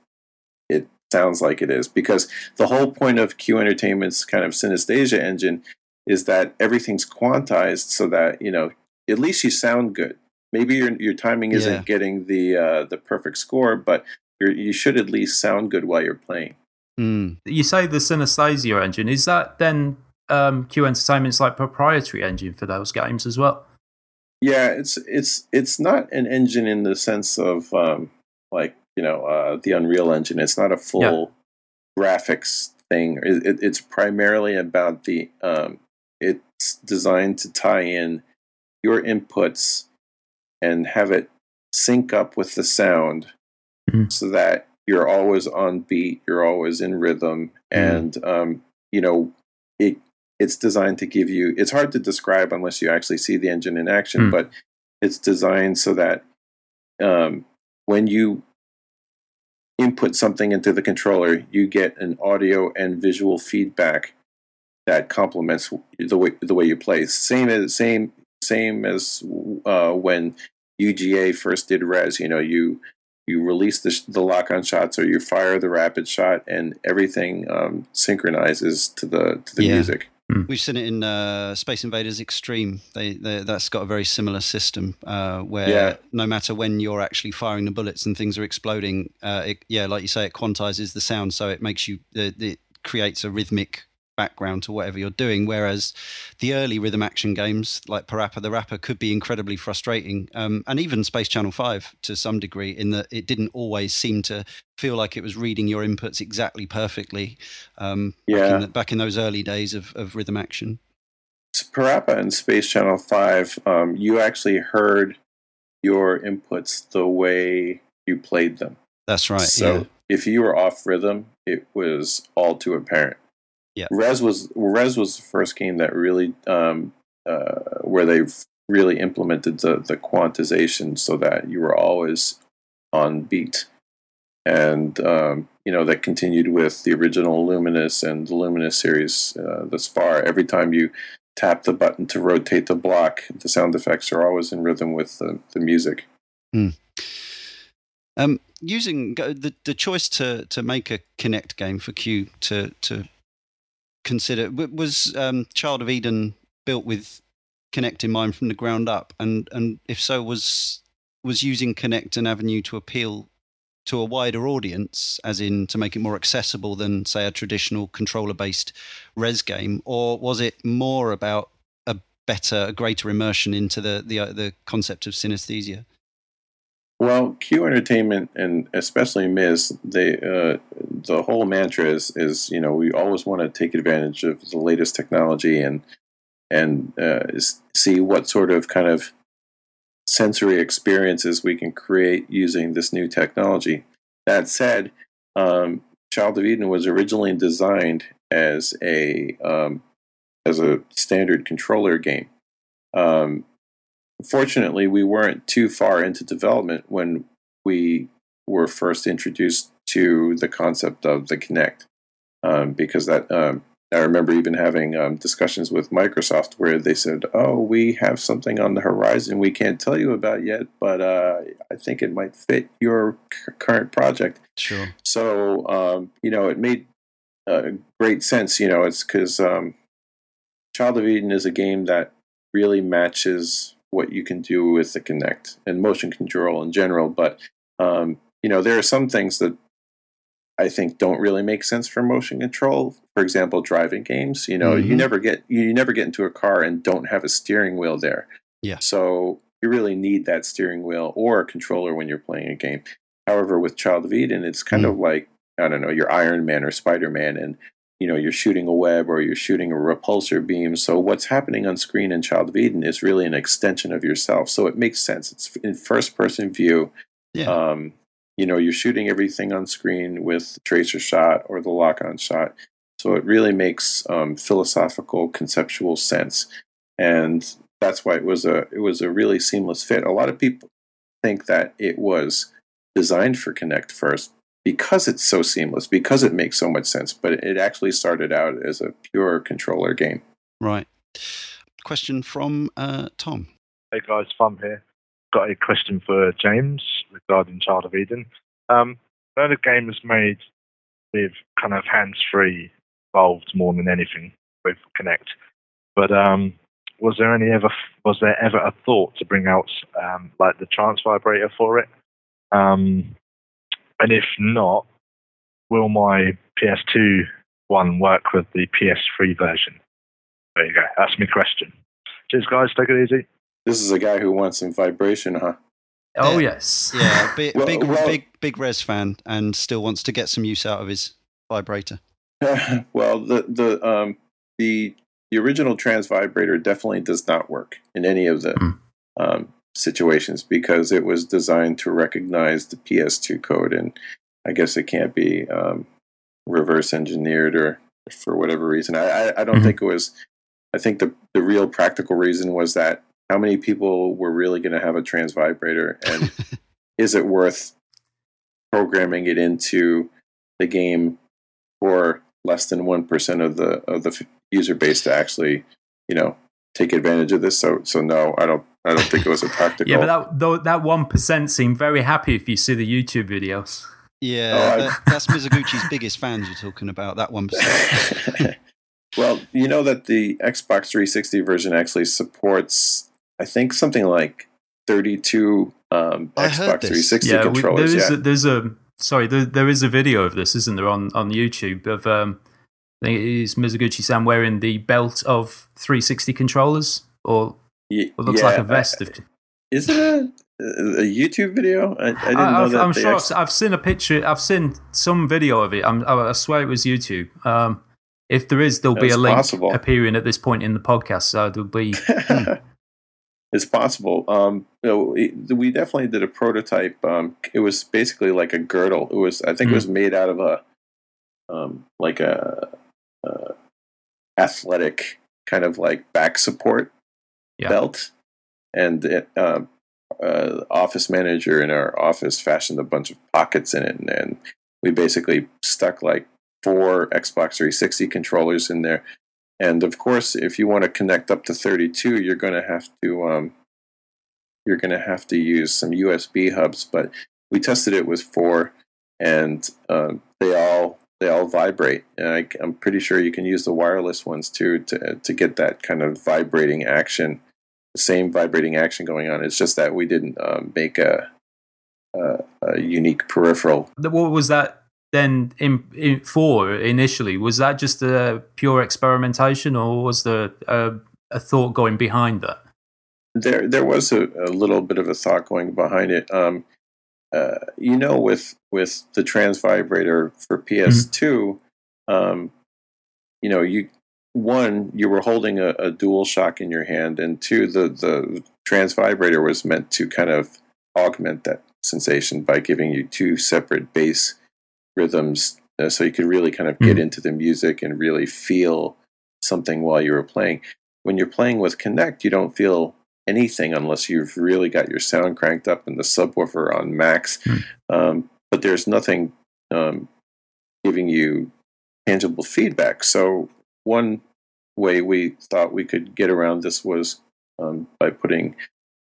it sounds like it is because the whole point of Q Entertainment's kind of synesthesia engine is that everything's quantized so that you know at least you sound good. Maybe your your timing isn't yeah. getting the uh, the perfect score, but you should at least sound good while you're playing. Mm. You say the synesthesia engine is that then um, Q Entertainment's like proprietary engine for those games as well? Yeah, it's it's it's not an engine in the sense of um, like you know uh, the Unreal Engine. It's not a full yeah. graphics thing. It, it's primarily about the. Um, it's designed to tie in your inputs and have it sync up with the sound, mm-hmm. so that you're always on beat, you're always in rhythm, mm-hmm. and um, you know it. It's designed to give you. It's hard to describe unless you actually see the engine in action, mm-hmm. but it's designed so that um, when you input something into the controller, you get an audio and visual feedback that complements the way the way you play. Same as same same as uh, when UGA first did Rez. You know, you you release the, the lock on shots or you fire the rapid shot, and everything um, synchronizes to the to the yeah. music. Hmm. We've seen it in uh, Space Invaders Extreme. They, they, that's got a very similar system uh, where yeah. no matter when you're actually firing the bullets and things are exploding, uh, it, yeah, like you say, it quantizes the sound, so it makes you it creates a rhythmic background to whatever you're doing. Whereas the early rhythm action games like Parappa the Rapper could be incredibly frustrating, um, and even Space Channel Five to some degree, in that it didn't always seem to feel like it was reading your inputs exactly perfectly. Um, yeah, back in, the, back in, those early days of, of rhythm action. Parappa and Space Channel Five, um, you actually heard your inputs the way you played them. That's right. So yeah. if you were off rhythm, it was all too apparent. Yeah, Rez was Rez was the first game that really um, uh, where they really implemented the the quantization so that you were always on beat, and um, you know that continued with the original Lumines and the Lumines series uh, thus far. Every time you tap the button to rotate the block, the sound effects are always in rhythm with the, the music. Mm. Um, using the the choice to to make a Kinect game for Q to to consider was um, Child of Eden built with Kinect in mind from the ground up, and and if so, was was using Kinect an avenue to appeal to a wider audience, as in to make it more accessible than say a traditional controller based Rez game, or was it more about a better, a greater immersion into the the uh, the concept of synesthesia? Well, Q Entertainment and especially Miz, they uh, the whole mantra is is you know we always want to take advantage of the latest technology and and uh, see what sort of kind of sensory experiences we can create using this new technology. That said, um, Child of Eden was originally designed as a um, as a standard controller game. Um, Fortunately, we weren't too far into development when we were first introduced to the concept of the Kinect, um, because that um, I remember even having um, discussions with Microsoft where they said, "Oh, we have something on the horizon we can't tell you about yet, but uh, I think it might fit your c- current project." Sure. So um, you know, it made uh, great sense. You know, it's because um, Child of Eden is a game that really matches what you can do with the Kinect and motion control in general. But um, you know, there are some things that I think don't really make sense for motion control. For example, driving games. You know, mm-hmm. you never get you never get into a car and don't have a steering wheel there. Yeah. So you really need that steering wheel or a controller when you're playing a game. However, with Child of Eden, it's kind mm. of like I don't know, your Iron Man or Spider Man, and you know you're shooting a web or you're shooting a repulsor beam. So what's happening on screen in child of eden is really an extension of yourself. So it makes sense. It's in first person view. Yeah. Um, you know you're shooting everything on screen with the tracer shot or the lock on shot. So it really makes um, philosophical conceptual sense. And that's why it was a it was a really seamless fit. A lot of people think that it was designed for Kinect first because it's so seamless, because it makes so much sense. But it actually started out as a pure controller game. Right. Question from uh, Tom. Hey guys, Fun here. Got a question for James regarding Child of Eden. Um, I know the game was made with kind of hands-free involved more than anything with Kinect. but um, was there any ever was there ever a thought to bring out um, like the trance vibrator for it? Um, and if not, will my PS2 one work with the PS3 version? There you go. That's my question. Cheers, guys. Take it easy. This is a guy who wants some vibration, huh? Oh yes, yeah, big well, big well, big big Rez fan, and still wants to get some use out of his vibrator. well, the the um the the original trance vibrator definitely does not work in any of the mm. um, situations because it was designed to recognize the PS2 code, and I guess it can't be um, reverse engineered or for whatever reason. I, I, I don't mm-hmm. think it was. I think the the real practical reason was that how many people were really going to have a trance vibrator, and is it worth programming it into the game for less than one percent of the of the user base to actually, you know, take advantage of this. So so no, I don't I don't think it was a practical. yeah, but that though that one percent seem very happy if you see the YouTube videos. Yeah, oh, that, that's Mizuguchi's biggest fans you're talking about. That one percent. Well, you know that the Xbox 360 version actually supports, I think, something like 32 um, Xbox 360 yeah, controllers. We, there is yeah. a, there's a sorry, there, there is a video of this, isn't there, on on YouTube of um, I think it is Mizuguchi-san wearing the belt of 360 controllers, or it looks yeah, like a vest. I, of, is it a, a YouTube video? I, I didn't I, know that. I'm sure actually... I've seen a picture. I've seen some video of it. I'm, i swear it was YouTube. Um, if there is, there'll be a link possible. appearing at this point in the podcast. So there'll be. it's possible. Um, you know, we definitely did a prototype. Um, it was basically like a girdle. It was, I think, mm. it was hmm. made out of a, um, like a, a, athletic kind of like back support yeah. belt, and uh, uh, office manager in our office fashioned a bunch of pockets in it, and, and we basically stuck like four Xbox 360 controllers in there. And of course, if you want to connect up to 32, you're going to have to um, you're going to have to use some USB hubs. But we tested it with four, and uh, they all they all vibrate. And I, am pretty sure you can use the wireless ones too to to get that kind of vibrating action, same vibrating action going on. It's just that we didn't um, make a, a, a unique peripheral. What was that then in, in, for initially was that just a pure experimentation or was there a, a thought going behind that there there was a, little bit of a thought going behind it um, uh, you know with with the trance vibrator for ps2 mm-hmm. um, you know you one you were holding a, a dual shock in your hand and two the the trance vibrator was meant to kind of augment that sensation by giving you two separate bass rhythms uh, so you could really kind of get mm. into the music and really feel something while you were playing. When you're playing with Kinect, you don't feel anything unless you've really got your sound cranked up and the subwoofer on max. Mm. Um, but there's nothing um, giving you tangible feedback. So one way we thought we could get around this was um, by putting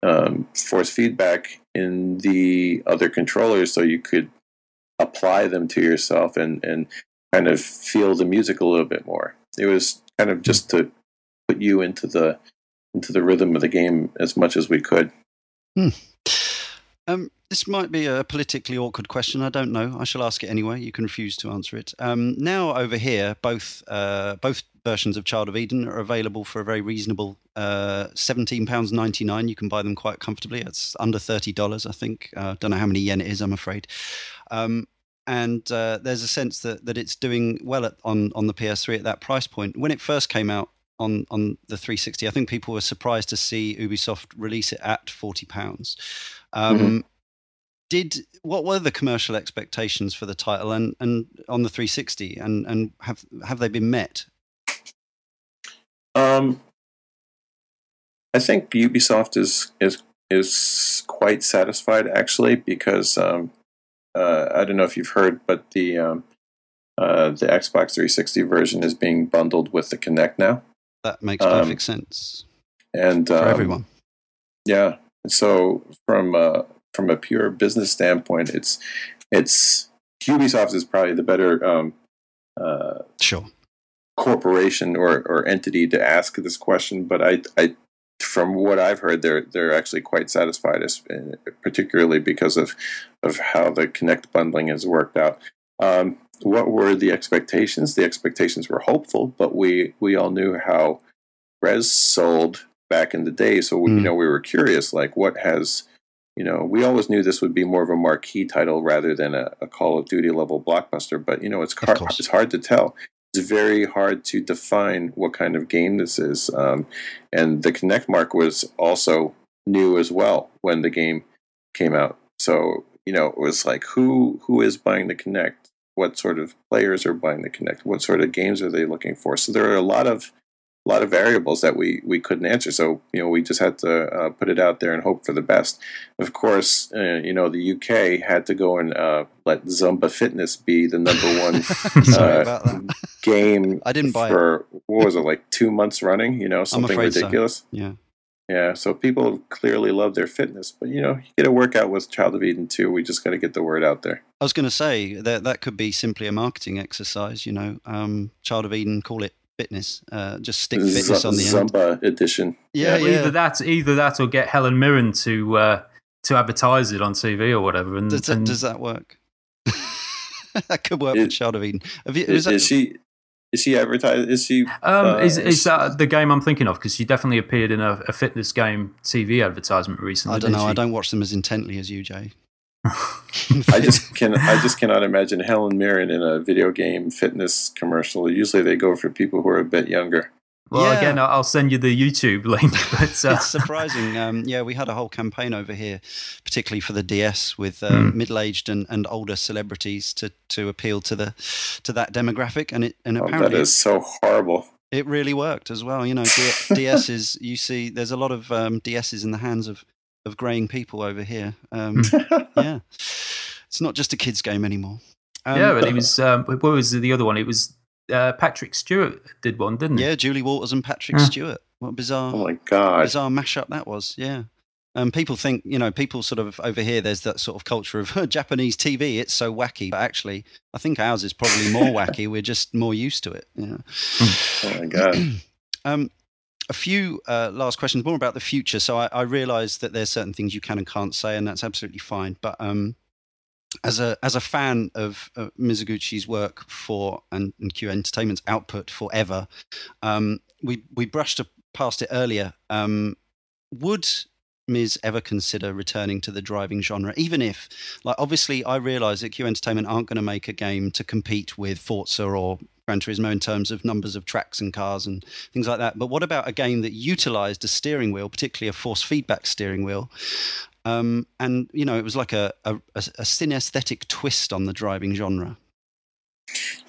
um, force feedback in the other controllers, so you could apply them to yourself and and kind of feel the music a little bit more. It was kind of just to put you into the into the rhythm of the game as much as we could. Hmm. Um, this might be a politically awkward question. I don't know. I shall ask it anyway. You can refuse to answer it. Um, now over here, both uh, both versions of Child of Eden are available for a very reasonable uh, seventeen pounds ninety nine. You can buy them quite comfortably. It's under thirty dollars, I think. Uh, don't know how many yen it is. I'm afraid. Um, and uh, there's a sense that, that it's doing well at, on on the PS3 at that price point. When it first came out on on the 360, I think people were surprised to see Ubisoft release it at forty pounds. Um, mm-hmm. Did what were the commercial expectations for the title and, and on the 360 and and have have they been met? Um, I think Ubisoft is is is quite satisfied actually because um, uh, I don't know if you've heard, but the um, uh, the Xbox 360 version is being bundled with the Kinect now. That makes perfect um, sense. And for um, everyone, yeah. So from uh, from a pure business standpoint, it's it's Ubisoft is probably the better um, uh, sure corporation or, or entity to ask this question. But I I from what I've heard, they're they're actually quite satisfied, particularly because of of how the Kinect bundling has worked out. Um, what were the expectations? The expectations were hopeful, but we we all knew how Rez sold back in the day, so we, mm. you know we were curious, like what has you know we always knew this would be more of a marquee title rather than a, a Call of Duty level blockbuster, but you know it's hard, it's hard to tell it's very hard to define what kind of game this is. Um, and the Kinect mark was also new as well when the game came out. So you know, it was like who who is buying the Kinect? What sort of players are buying the Kinect? What sort of games are they looking for? So there are a lot of a lot of variables that we we couldn't answer. So you know, we just had to uh, put it out there and hope for the best. Of course, uh, you know, the UK had to go and uh, let Zumba Fitness be the number one uh, game. I didn't buy for it. what was it like two months running? You know, something ridiculous. So. Yeah. Yeah, so people clearly love their fitness, but you know, you get a workout with Child of Eden too. We just got to get the word out there. I was going to say that that could be simply a marketing exercise. You know, um, Child of Eden, call it fitness. Uh, just stick fitness Z- on the Zumba end. edition. Yeah, yeah, Either that, either that, or get Helen Mirren to uh, to advertise it on TV or whatever. And does that, and, does that work? that could work it, for Child of Eden. You, is, is, she? Is she advertised? Is she? Um, uh, is is that the game I'm thinking of? Because she definitely appeared in a, a, fitness game TV advertisement recently. I don't know. She? I don't watch them as intently as you, Jay. I just can I just cannot imagine Helen Mirren in a video game fitness commercial. Usually they go for people who are a bit younger. Well, yeah. again, I'll send you the YouTube link. But, uh... it's surprising. Um, yeah, we had a whole campaign over here, particularly for the DS, with um, mm. middle-aged and, and older celebrities to, to appeal to the to that demographic, and it and apparently oh, that is so horrible. It really worked as well. You know, DS is you see, there's a lot of um, DSs in the hands of of graying people over here. Um, yeah, it's not just a kids' game anymore. Um, yeah, but it was. Um, what was the other one? It was uh, Patrick Stewart did one, didn't he? Yeah, Julie Walters and Patrick yeah. Stewart. What bizarre! Oh my god, bizarre mashup that was. Yeah. Um, people think, you know, people sort of over here, there's that sort of culture of Japanese TV. It's so wacky. But actually, I think ours is probably more wacky. We're just more used to it. You oh my God. um, a few uh, last questions, more about the future. So I, I realize that there's certain things you can and can't say, and that's absolutely fine. But um, as a as a fan of uh, Mizuguchi's work for and, and Q Entertainment's output forever, um, we we brushed past it earlier. Um, would Miz ever consider returning to the driving genre, even if, like, obviously, I realize that Q Entertainment aren't going to make a game to compete with Forza or Gran Turismo in terms of numbers of tracks and cars and things like that. But what about a game that utilized a steering wheel, particularly a force feedback steering wheel? Um, and you know, it was like a, a, a synesthetic twist on the driving genre.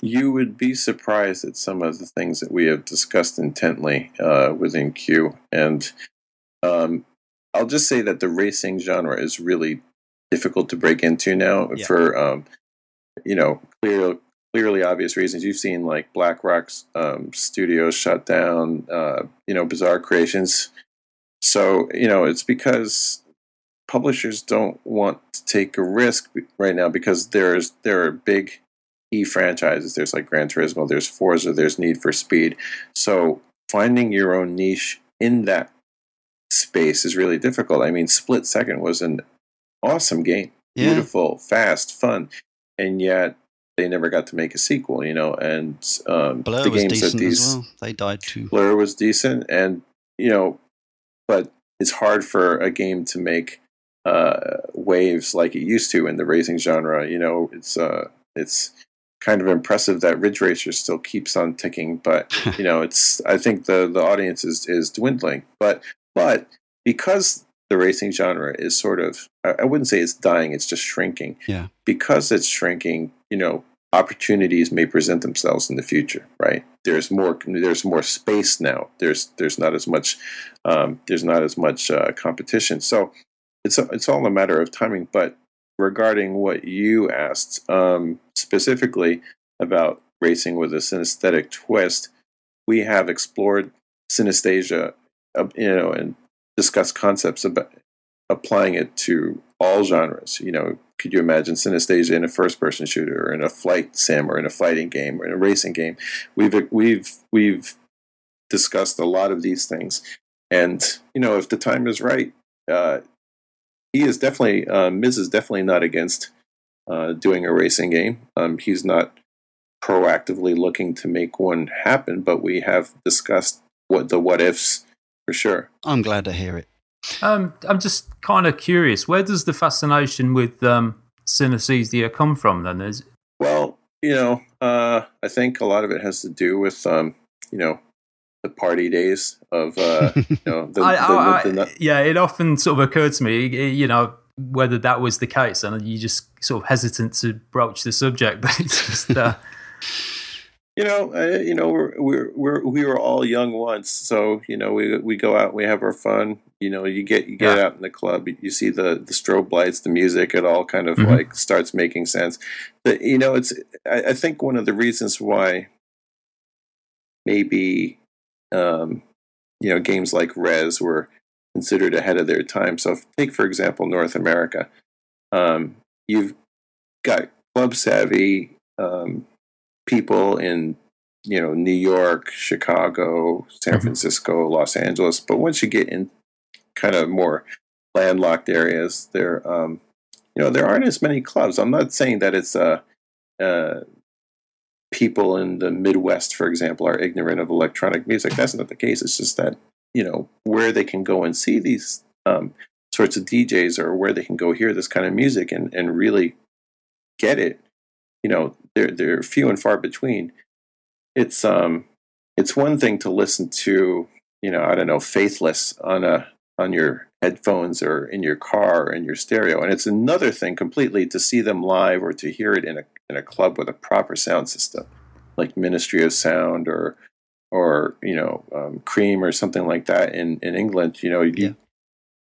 You would be surprised at some of the things that we have discussed intently uh, within Q. And um, I'll just say that the racing genre is really difficult to break into now yeah. for, um, you know, clear, clearly obvious reasons. You've seen like Black Rock's um, studios shut down, uh, you know, bizarre creations. So, you know, it's because publishers don't want to take a risk right now because there's there are big e franchises. There's like Gran Turismo, there's Forza, there's Need for Speed. So finding your own niche in that space is really difficult. I mean, Split Second was an awesome game, yeah. beautiful, fast, fun, and yet they never got to make a sequel, you know. And um, Blur the games that these well. they died too. Blur was decent, and you know, but it's hard for a game to make uh, waves like it used to in the racing genre. You know, it's uh, it's kind of impressive that Ridge Racer still keeps on ticking, but you know, it's I think the the audience is is dwindling, but but because the racing genre is sort of I wouldn't say it's dying, it's just shrinking. Yeah. Because it's shrinking, you know, opportunities may present themselves in the future, right? There's more there's more space now. There's there's not as much um, there's not as much uh, competition. So it's a, it's all a matter of timing. But regarding what you asked um, specifically about racing with a synesthetic twist, we have explored synesthesia, uh, you know, and discussed concepts about applying it to all genres. You know, could you imagine synesthesia in a first-person shooter, or in a flight sim, or in a fighting game, or in a racing game? We've we've we've discussed a lot of these things, and you know, if the time is right, uh, he is definitely uh, is definitely not against uh, doing a racing game. Um, he's not proactively looking to make one happen, but we have discussed what the what ifs for sure. I'm glad to hear it. Um, I'm just kind of curious. Where does the fascination with um, synesthesia come from? Then is well, you know, uh, I think a lot of it has to do with um, you know the party days of uh, you know the, I, the, the, I, yeah it often sort of occurred to me you know whether that was the case and you just sort of hesitant to broach the subject but it's just uh, you know uh, you know we're, we're we're we were all young once so you know we we go out we have our fun you know you get you get yeah. out in the club you see the the strobe lights the music it all kind of mm-hmm. like starts making sense but you know it's I, I think one of the reasons why maybe um, you know, games like Rez were considered ahead of their time. So, if, take for example North America. Um, you've got club savvy um, people in you know New York, Chicago, San mm-hmm. Francisco, Los Angeles. But once you get in kind of more landlocked areas, there um, you know there aren't as many clubs. I'm not saying that it's uh, uh, people in the Midwest, for example, are ignorant of electronic music. That's not the case. It's just that you know where they can go and see these um, sorts of DJs or where they can go hear this kind of music and, and really get it. You know, they're they're few and far between. It's um it's one thing to listen to, you know, I don't know, faithless on a on your headphones or in your car or in your stereo. And it's another thing completely to see them live or to hear it in a in a club with a proper sound system, like Ministry of Sound or or you know um, Cream or something like that in in England. You know, you, yeah.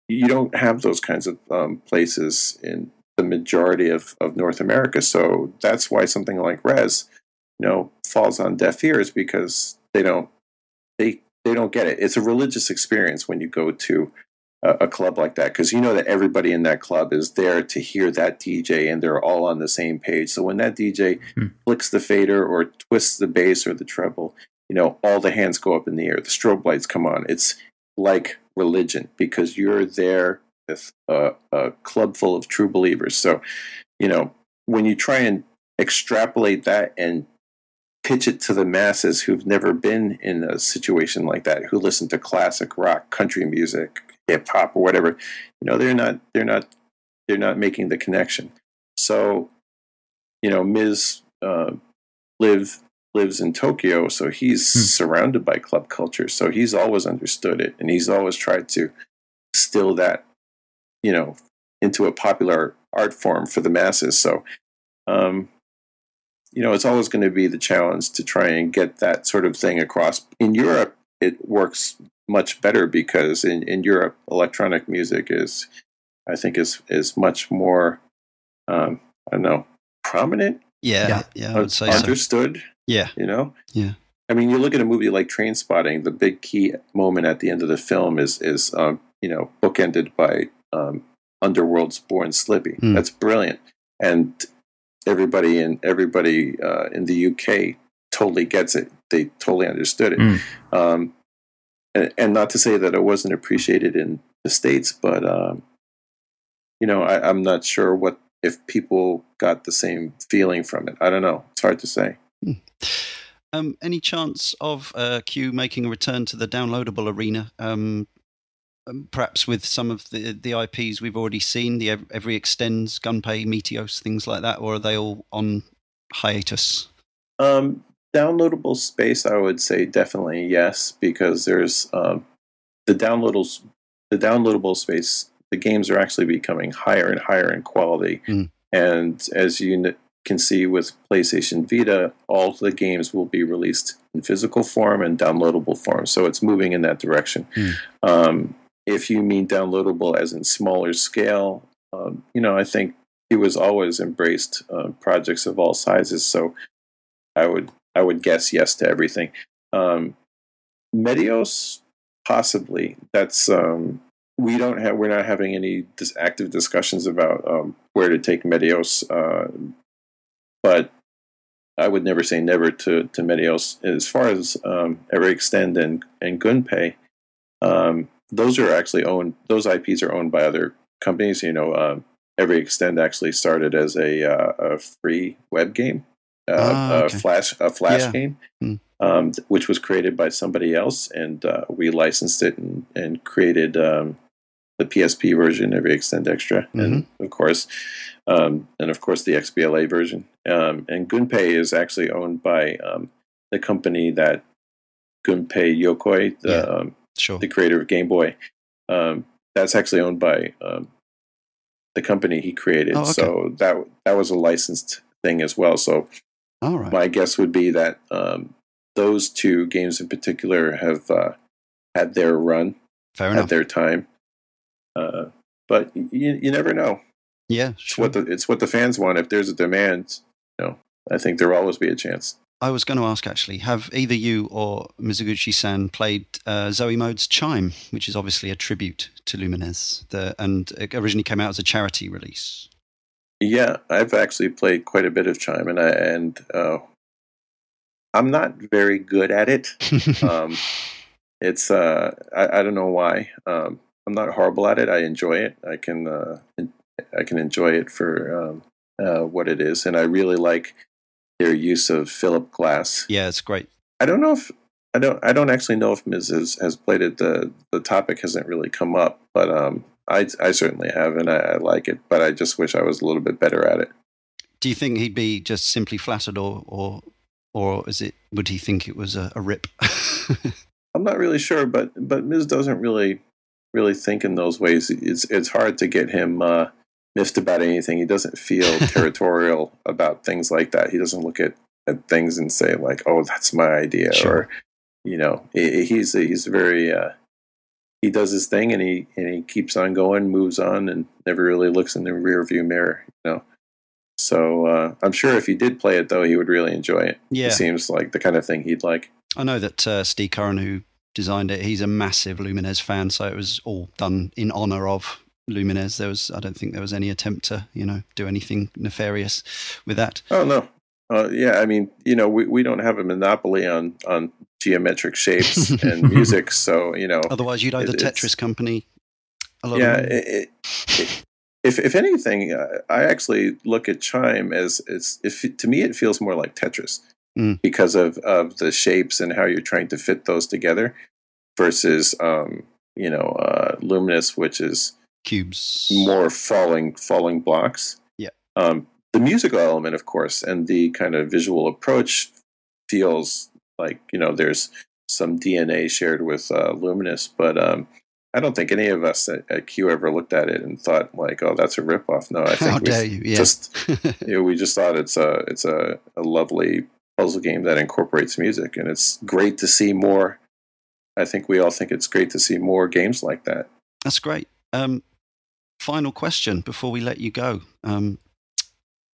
you don't have those kinds of um, places in the majority of, of North America. So that's why something like Rez, you know, falls on deaf ears because they don't they they don't get it. It's a religious experience when you go to a, a club like that because you know that everybody in that club is there to hear that DJ and they're all on the same page. So when that DJ hmm. flicks the fader or twists the bass or the treble, you know, all the hands go up in the air. The strobe lights come on. It's like religion because you're there with a, a club full of true believers. So, you know, when you try and extrapolate that and pitch it to the masses who've never been in a situation like that, who listen to classic rock, country music, hip hop, or whatever, you know, they're not, they're not, they're not making the connection. So, you know, Miz Uh, live lives in Tokyo, so he's hmm. surrounded by club culture. So he's always understood it, and he's always tried to still that you know into a popular art form for the masses. So, um, you know, it's always going to be the challenge to try and get that sort of thing across. In Europe, it works much better because in, in Europe, electronic music is, I think, is is much more, um, I don't know, prominent. Yeah, yeah, yeah I would say understood. So. Yeah, you know. Yeah. I mean, you look at a movie like Trainspotting. The big key moment at the end of the film is is um, you know bookended by um, Underworld's Born Slippy. Mm. That's brilliant, and everybody in everybody uh, in the UK totally gets it. They totally understood it. Mm. Um, and, and, not to say that it wasn't appreciated in the states, but um, you know, I, I'm not sure what if people got the same feeling from it. I don't know. It's hard to say. Hmm. Um, any chance of uh, Q making a return to the downloadable arena? Um, um, perhaps with some of the the IPs we've already seen, the Every Extends, Gunpei, Meteos, things like that, or are they all on hiatus? Um, downloadable space, I would say definitely yes, because there's um, the downloadables, the downloadable space. The games are actually becoming higher and higher in quality, mm. and as you can see with PlayStation Vita, all the games will be released in physical form and downloadable form. So it's moving in that direction. Mm. Um, if you mean downloadable as in smaller scale, um, you know, I think he was always embraced uh, projects of all sizes. So I would I would guess yes to everything. Um, Meteos, possibly. That's um, we don't have we're not having any dis- active discussions about um, where to take Meteos, uh, but I would never say never to to Meteos. As far as um, Every Extend and and Gunpei, um, those are actually owned. Those IPs are owned by other companies. You know, um, Every Extend actually started as a, uh, a free web game, uh, ah, okay. a flash a flash yeah. game, hmm. um, which was created by somebody else, and uh, we licensed it and, and created um, the PSP version, Every Extend Extra, mm-hmm. and of course, um, and of course the XBLA version. Um, and Gunpei is actually owned by um, the company that Gunpei Yokoi, the yeah sure. the creator of Game Boy. Um, that's actually owned by um, the company he created. Oh, okay. So that that was a licensed thing as well. So my guess would be that um, those two games in particular have uh, had their run, Fair at enough. their time. Uh, but you, you never know. Yeah, sure. It's what the it's what the fans want. If there's a demand, you know, I think there will always be a chance. I was going to ask actually, have either you or Mizuguchi san played uh, Zoe Mode's Chime, which is obviously a tribute to Lumines, the, and it originally came out as a charity release? Yeah, I've actually played quite a bit of Chime, and I, and uh, I'm not very good at it. um, it's uh, I, I, don't know why. Um, I'm not horrible at it. I enjoy it. I can uh, I can enjoy it for um, uh, what it is, and I really like their use of Philip Glass. Yeah, it's great. I don't know if I don't I don't actually know if Miz has, has played it. The the topic hasn't really come up, but um, I I certainly have, and I, I like it. But I just wish I was a little bit better at it. Do you think he'd be just simply flattered, or or or is it? Would he think it was a, a rip? I'm not really sure, but but Miz doesn't really really think in those ways. It's it's hard to get him uh, miffed about anything. He doesn't feel territorial about things like that. He doesn't look at, at things and say like, "Oh, that's my idea," sure. or you know, he's he's very uh, he does his thing and he and he keeps on going, moves on, and never really looks in the rear view mirror. You know. So uh, I'm sure if he did play it, though, he would really enjoy it. Yeah, it seems like the kind of thing he'd like. I know that uh, Steve Curran, who designed it, he's a massive Lumines fan, so it was all done in honor of Lumines. There was, I don't think there was any attempt to, you know, do anything nefarious with that. Oh no, uh, yeah, I mean, you know, we, we don't have a monopoly on on geometric shapes and music, so you know. Otherwise, you'd owe the Tetris company. A lot yeah, it, it, if if anything, uh, I actually look at Chime as it's if to me it feels more like Tetris mm. because of of the shapes and how you're trying to fit those together, versus um, you know uh, Lumines, which is cubes, more falling falling blocks. Yeah. Um, the musical element, of course, and the kind of visual approach feels like you know there's some DNA shared with uh, Lumines, but um, I don't think any of us at, at, Q ever looked at it and thought like, "Oh, that's a ripoff." No, I think How dare you? Yeah. just you know, we just thought it's a it's a, a lovely puzzle game that incorporates music, and it's great to see more. I think we all think it's great to see more games like that. That's great. Um, final question before we let you go. Um,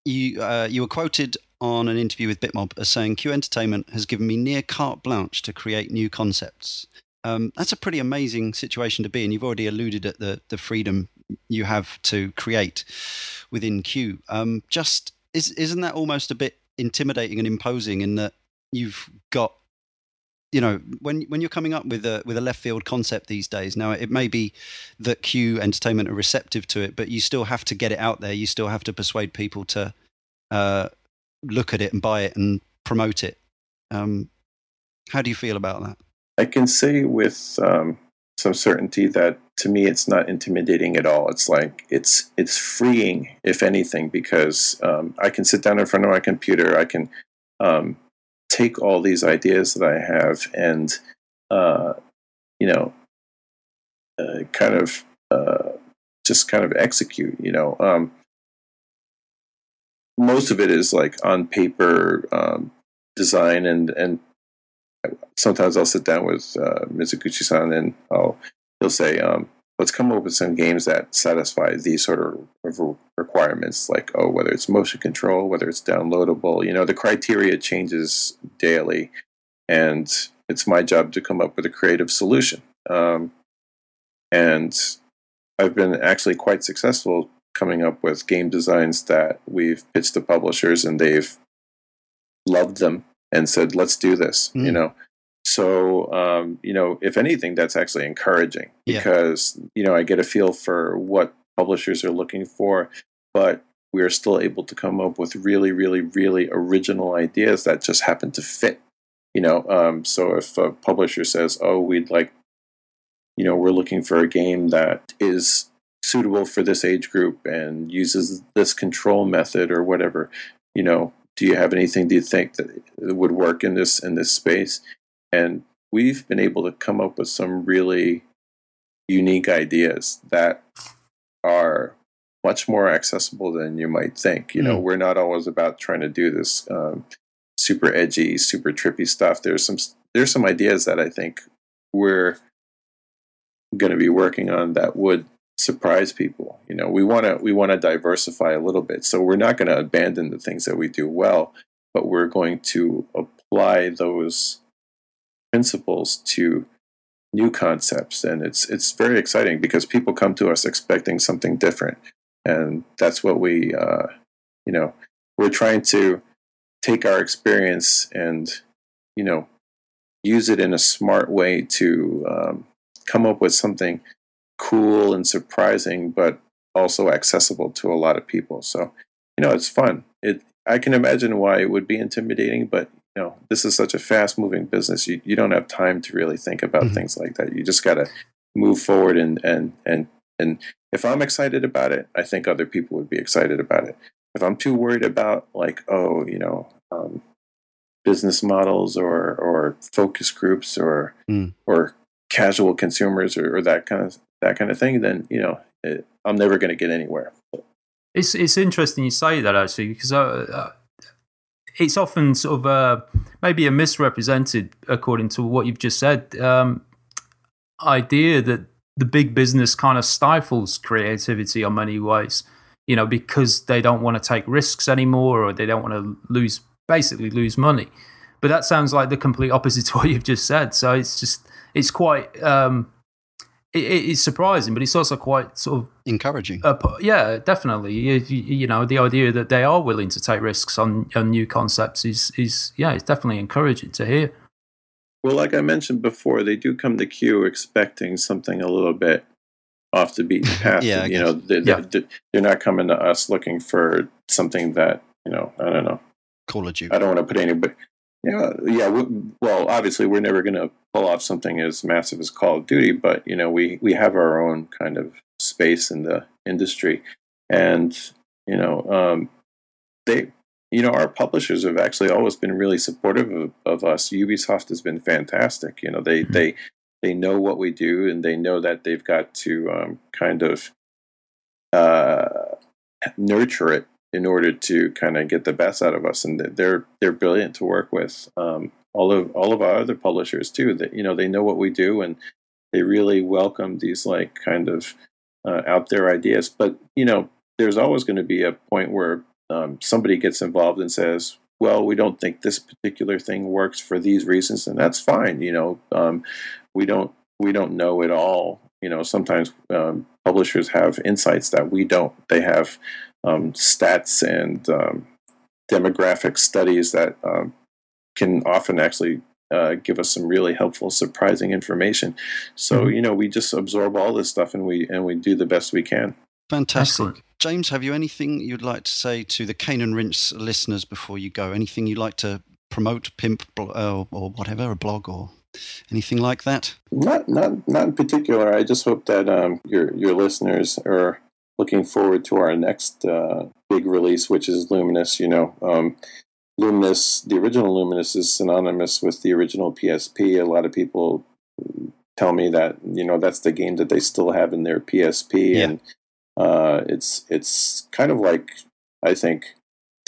you uh, you were quoted on an interview with Bitmob as saying Q Entertainment has given me near carte blanche to create new concepts. Um, that's a pretty amazing situation to be in. You've already alluded at the the freedom you have to create within Q. Um, just is isn't that almost a bit intimidating and imposing in that you've got you know when when you're coming up with a with a left field concept these days now it may be that q entertainment are receptive to it but you still have to get it out there. You still have to persuade people to uh, look at it and buy it and promote it. Um, how do you feel about that? I can say with um, some certainty that to me it's not intimidating at all. It's like it's it's freeing if anything because um, i can sit down in front of my computer i can um, take all these ideas that I have and, uh, you know, uh, kind of uh, just kind of execute. You know, um, most of it is like on paper um, design, and and sometimes I'll sit down with uh, Mizuguchi-san and I'll he'll say, um, let's come up with some games that satisfy these sort of requirements, like oh, whether it's motion control, whether it's downloadable. You know, the criteria changes daily, and it's my job to come up with a creative solution. Um, and I've been actually quite successful coming up with game designs that we've pitched to publishers, and they've loved them and said, "Let's do this." Mm. You know, so, um, you know, if anything, that's actually encouraging because, yeah. you know, I get a feel for what publishers are looking for, but we are still able to come up with really, really, really original ideas that just happen to fit. You know, um, so if a publisher says, oh, we'd like, you know, we're looking for a game that is suitable for this age group and uses this control method or whatever, you know, do you have anything do you think that would work in this in this space and we've been able to come up with some really unique ideas that are much more accessible than you might think. You know, mm. we're not always about trying to do this um, super edgy, super trippy stuff. There's some there's some ideas that I think we're going to be working on that would surprise people. You know, we want to we want to diversify a little bit. So we're not going to abandon the things that we do well, but we're going to apply those principles to new concepts and it's it's very exciting because people come to us expecting something different and that's what we uh, you know we're trying to take our experience and you know, use it in a smart way to um, come up with something cool and surprising, but also accessible to a lot of people. So, you know, it's fun. It I can imagine why it would be intimidating, but you know, this is such a fast moving business. You you don't have time to really think about mm-hmm. things like that. You just got to move forward and and and and if I'm excited about it, I think other people would be excited about it. If I'm too worried about like, oh, you know, um, business models or or focus groups or mm. or casual consumers or, or, that kind of that kind of thing, then you know it, I'm never going to get anywhere. It's it's interesting you say that actually because uh, uh, it's often sort of uh, maybe a misrepresented according to what you've just said um, idea that the big business kind of stifles creativity in many ways you know because they don't want to take risks anymore or they don't want to lose basically lose money. But that sounds like the complete opposite to what you've just said. So it's just it's quite um, it, it's surprising, but it's also quite sort of encouraging. Uh, yeah, definitely. You, you, know, the idea that they are willing to take risks on, on new concepts is is yeah, it's definitely encouraging to hear. Well, like I mentioned before, they do come to Q expecting something a little bit off the beaten path. yeah, you know, they, yeah. they're not coming to us looking for something that you know. I don't know. Call it you. I don't want to put any, but yeah, yeah. We, well, obviously, we're never going to pull off something as massive as Call of Duty, but you know, we we have our own kind of space in the industry, and you know, um, they, you know, our publishers have actually always been really supportive of, of us. Ubisoft has been fantastic. You know, they mm-hmm. they they know what we do, and they know that they've got to um, kind of uh, nurture it in order to kind of get the best out of us. And they're they're brilliant to work with. Um, all of all of our other publishers too. That you know they know what we do and they really welcome these like kind of uh, out there ideas. But you know, there's always going to be a point where um, somebody gets involved and says, "Well, we don't think this particular thing works for these reasons," and that's fine. You know, um, we don't we don't know it all. You know, sometimes um, publishers have insights that we don't. They have um, stats and um, demographic studies that um, can often actually uh, give us some really helpful, surprising information. So mm-hmm. you know, we just absorb all this stuff and we and we do the best we can. Fantastic. Excellent. James, have you anything you'd like to say to the Cane and Rinse listeners before you go? Anything you'd like to promote, pimp, uh, or whatever, a blog or anything like that? Not, not, not in particular. I just hope that um, your your listeners are looking forward to our next uh, big release, which is Lumines. You know, um, Lumines, the original Lumines is synonymous with the original PSP. A lot of people tell me that you know that's the game that they still have in their PSP, yeah. and uh, it's it's kind of like I think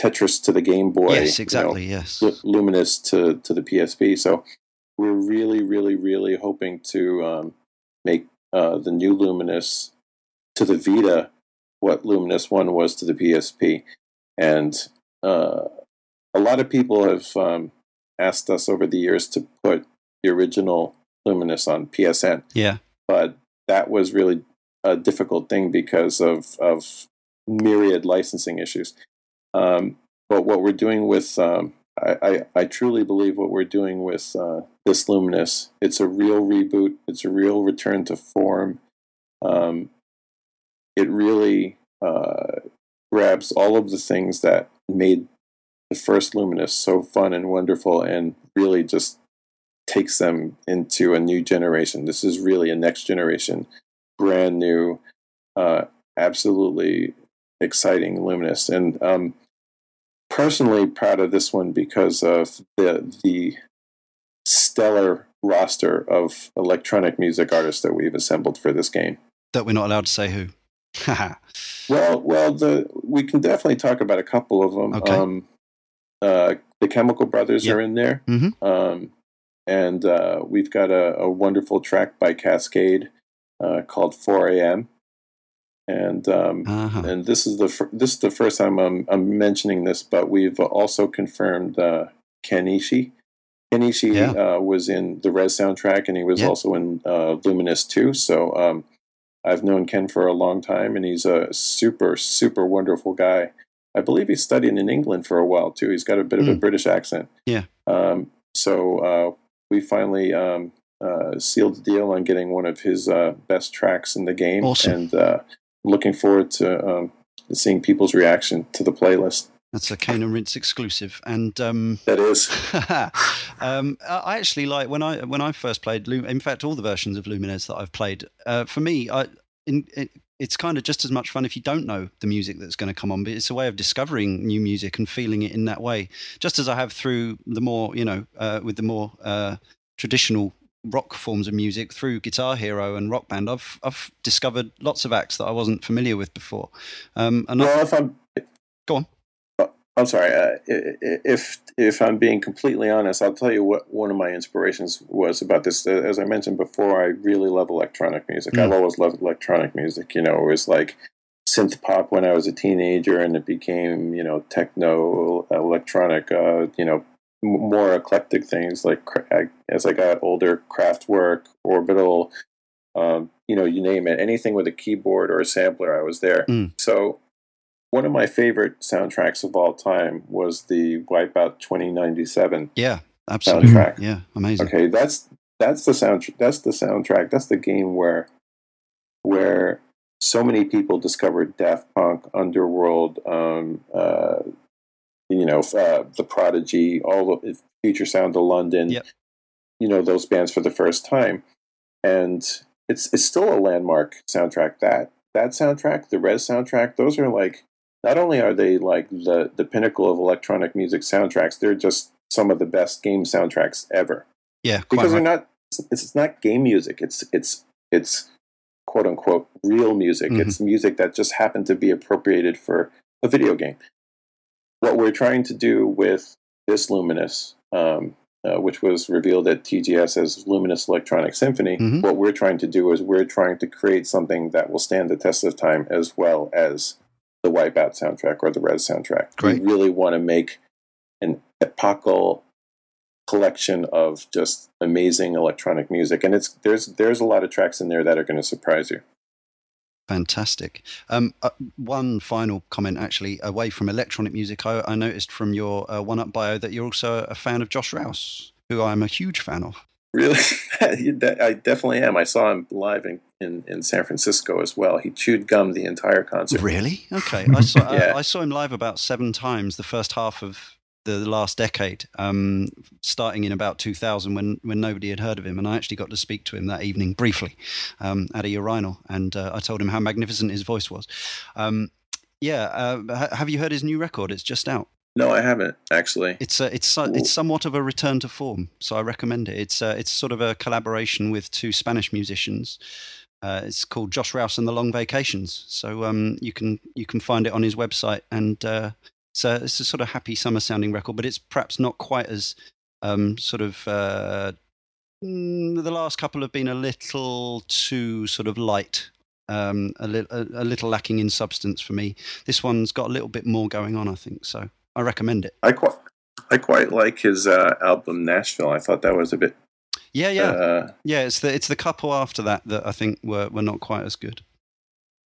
Tetris to the Game Boy. Yes, exactly. You know, yes, Lumines to to the PSP. So we're really, really, really hoping to um, make uh, the new Lumines to the Vita what Lumines One was to the PSP, and uh, a lot of people have um, asked us over the years to put the original Lumines on PSN. Yeah, but that was really a difficult thing because of of myriad licensing issues. Um, but what we're doing with um, I, I, I, truly believe what we're doing with uh, this Lumines. It's a real reboot. It's a real return to form. Um, it really uh, grabs all of the things that made the first Lumines so fun and wonderful, and really just takes them into a new generation. This is really a next generation, brand new, uh, absolutely exciting Lumines, and um, personally proud of this one because of the the stellar roster of electronic music artists that we've assembled for this game. That we're not allowed to say who. well, well, the we can definitely talk about a couple of them. Okay. Um, uh, the Chemical Brothers yep. are in there, mm-hmm. um, and uh, we've got a, a, wonderful track by Kaskade uh, called 4 a.m. And um, uh-huh. and this is the fir- this is the first time I'm, I'm mentioning this, but we've also confirmed uh, Ken Ishii. Kenichi yeah. uh, was in the Rez soundtrack, and he was yeah. also in uh, Lumines 2. So um, I've known Ken for a long time, and he's a super, super wonderful guy. I believe he's studying in England for a while too. He's got a bit of a hmm. British accent. Yeah. Um, so uh, we finally um, uh, sealed the deal on getting one of his uh, best tracks in the game, awesome. and uh, looking forward to um, seeing people's reaction to the playlist. That's a Cane and Rinse exclusive, and um, that is. um, I actually like when I when I first played. In fact, all the versions of Lumines that I've played. Uh, for me, I, in, it, it's kind of just as much fun if you don't know the music that's going to come on, but it's a way of discovering new music and feeling it in that way. Just as I have through the more, you know, uh, with the more uh, traditional rock forms of music through Guitar Hero and Rock Band, I've I've discovered lots of acts that I wasn't familiar with before. Um, and well, if I'm go on. I'm sorry. Uh, if if I'm being completely honest, I'll tell you what one of my inspirations was about this. As I mentioned before, I really love electronic music. Mm. I've always loved electronic music. You know, it was like synth pop when I was a teenager, and it became you know techno, electronic. Uh, you know, more eclectic things like as I got older, Kraftwerk, Orbital. Um, you know, you name it, anything with a keyboard or a sampler, I was there. Mm. So one of my favorite soundtracks of all time was the Wipeout 2097. Yeah, absolutely. Soundtrack. Yeah, amazing. Okay, that's that's the sound that's the soundtrack. That's the game where where so many people discovered Daft Punk, Underworld, um, uh, you know, uh, the Prodigy, all the Future Sound of London. Yep. You know those bands for the first time, and it's it's still a landmark soundtrack. That that soundtrack, the Rez soundtrack, those are like not only are they like the the pinnacle of electronic music soundtracks, they're just some of the best game soundtracks ever. Yeah, because right. they're not. It's, it's not game music. It's it's it's quote unquote real music. Mm-hmm. It's music that just happened to be appropriated for a video game. What we're trying to do with this Lumines, um, uh, which was revealed at TGS as Lumines Electronic Symphony, mm-hmm. what we're trying to do is we're trying to create something that will stand the test of time as well as the Wipeout soundtrack or the Rez soundtrack. Great. We really want to make an epochal collection of just amazing electronic music, and it's there's there's a lot of tracks in there that are going to surprise you. Fantastic. Um, uh, one final comment, actually, away from electronic music, I, I noticed from your uh, 1UP bio that you're also a fan of Josh Rouse, who I'm a huge fan of. Really, I definitely am. I saw him live in, in, in, San Francisco as well. He chewed gum the entire concert. Really? Okay. I saw yeah. I, I, saw him live about seven times the first half of the last decade, um, starting in about 2000 when when nobody had heard of him, and I actually got to speak to him that evening briefly um, at a urinal, and uh, I told him how magnificent his voice was. Um, yeah, uh, have you heard his new record? It's just out. No, I haven't actually. It's a, it's a, it's somewhat of a return to form, so I recommend it. It's a, it's sort of a collaboration with two Spanish musicians. Uh, it's called Josh Rouse and the Long Vacations. So um, you can you can find it on his website, and uh, it's a, it's a sort of happy summer sounding record, but it's perhaps not quite as um, sort of. Uh, mm, the last couple have been a little too sort of light um, a, li- a, a, little lacking in substance for me. This one's got a little bit more going on, I think. So I recommend it. I quite, I quite like his uh, album Nashville. I thought that was a bit. Yeah, yeah, uh, yeah. It's the it's the couple after that that I think were were not quite as good.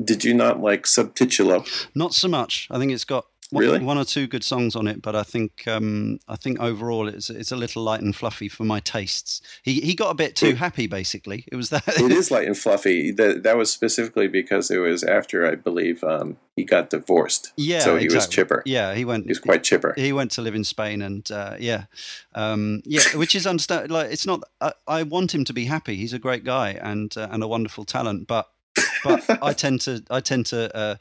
Did you not like Subtitulo? Not so much. I think it's got one, really? one or two good songs on it, but I think um, I think overall it's it's a little light and fluffy for my tastes. He he got a bit too happy, basically. It was that. it is light and fluffy. That that was specifically because it was after I believe um, he got divorced. Yeah, so he exactly. was chipper. Yeah, he went. He was quite chipper. He went to live in Spain, and uh, yeah, um, yeah, which is understand. Like it's not. I, I, want him to be happy. He's a great guy and uh, and a wonderful talent, but but I tend to I tend to uh,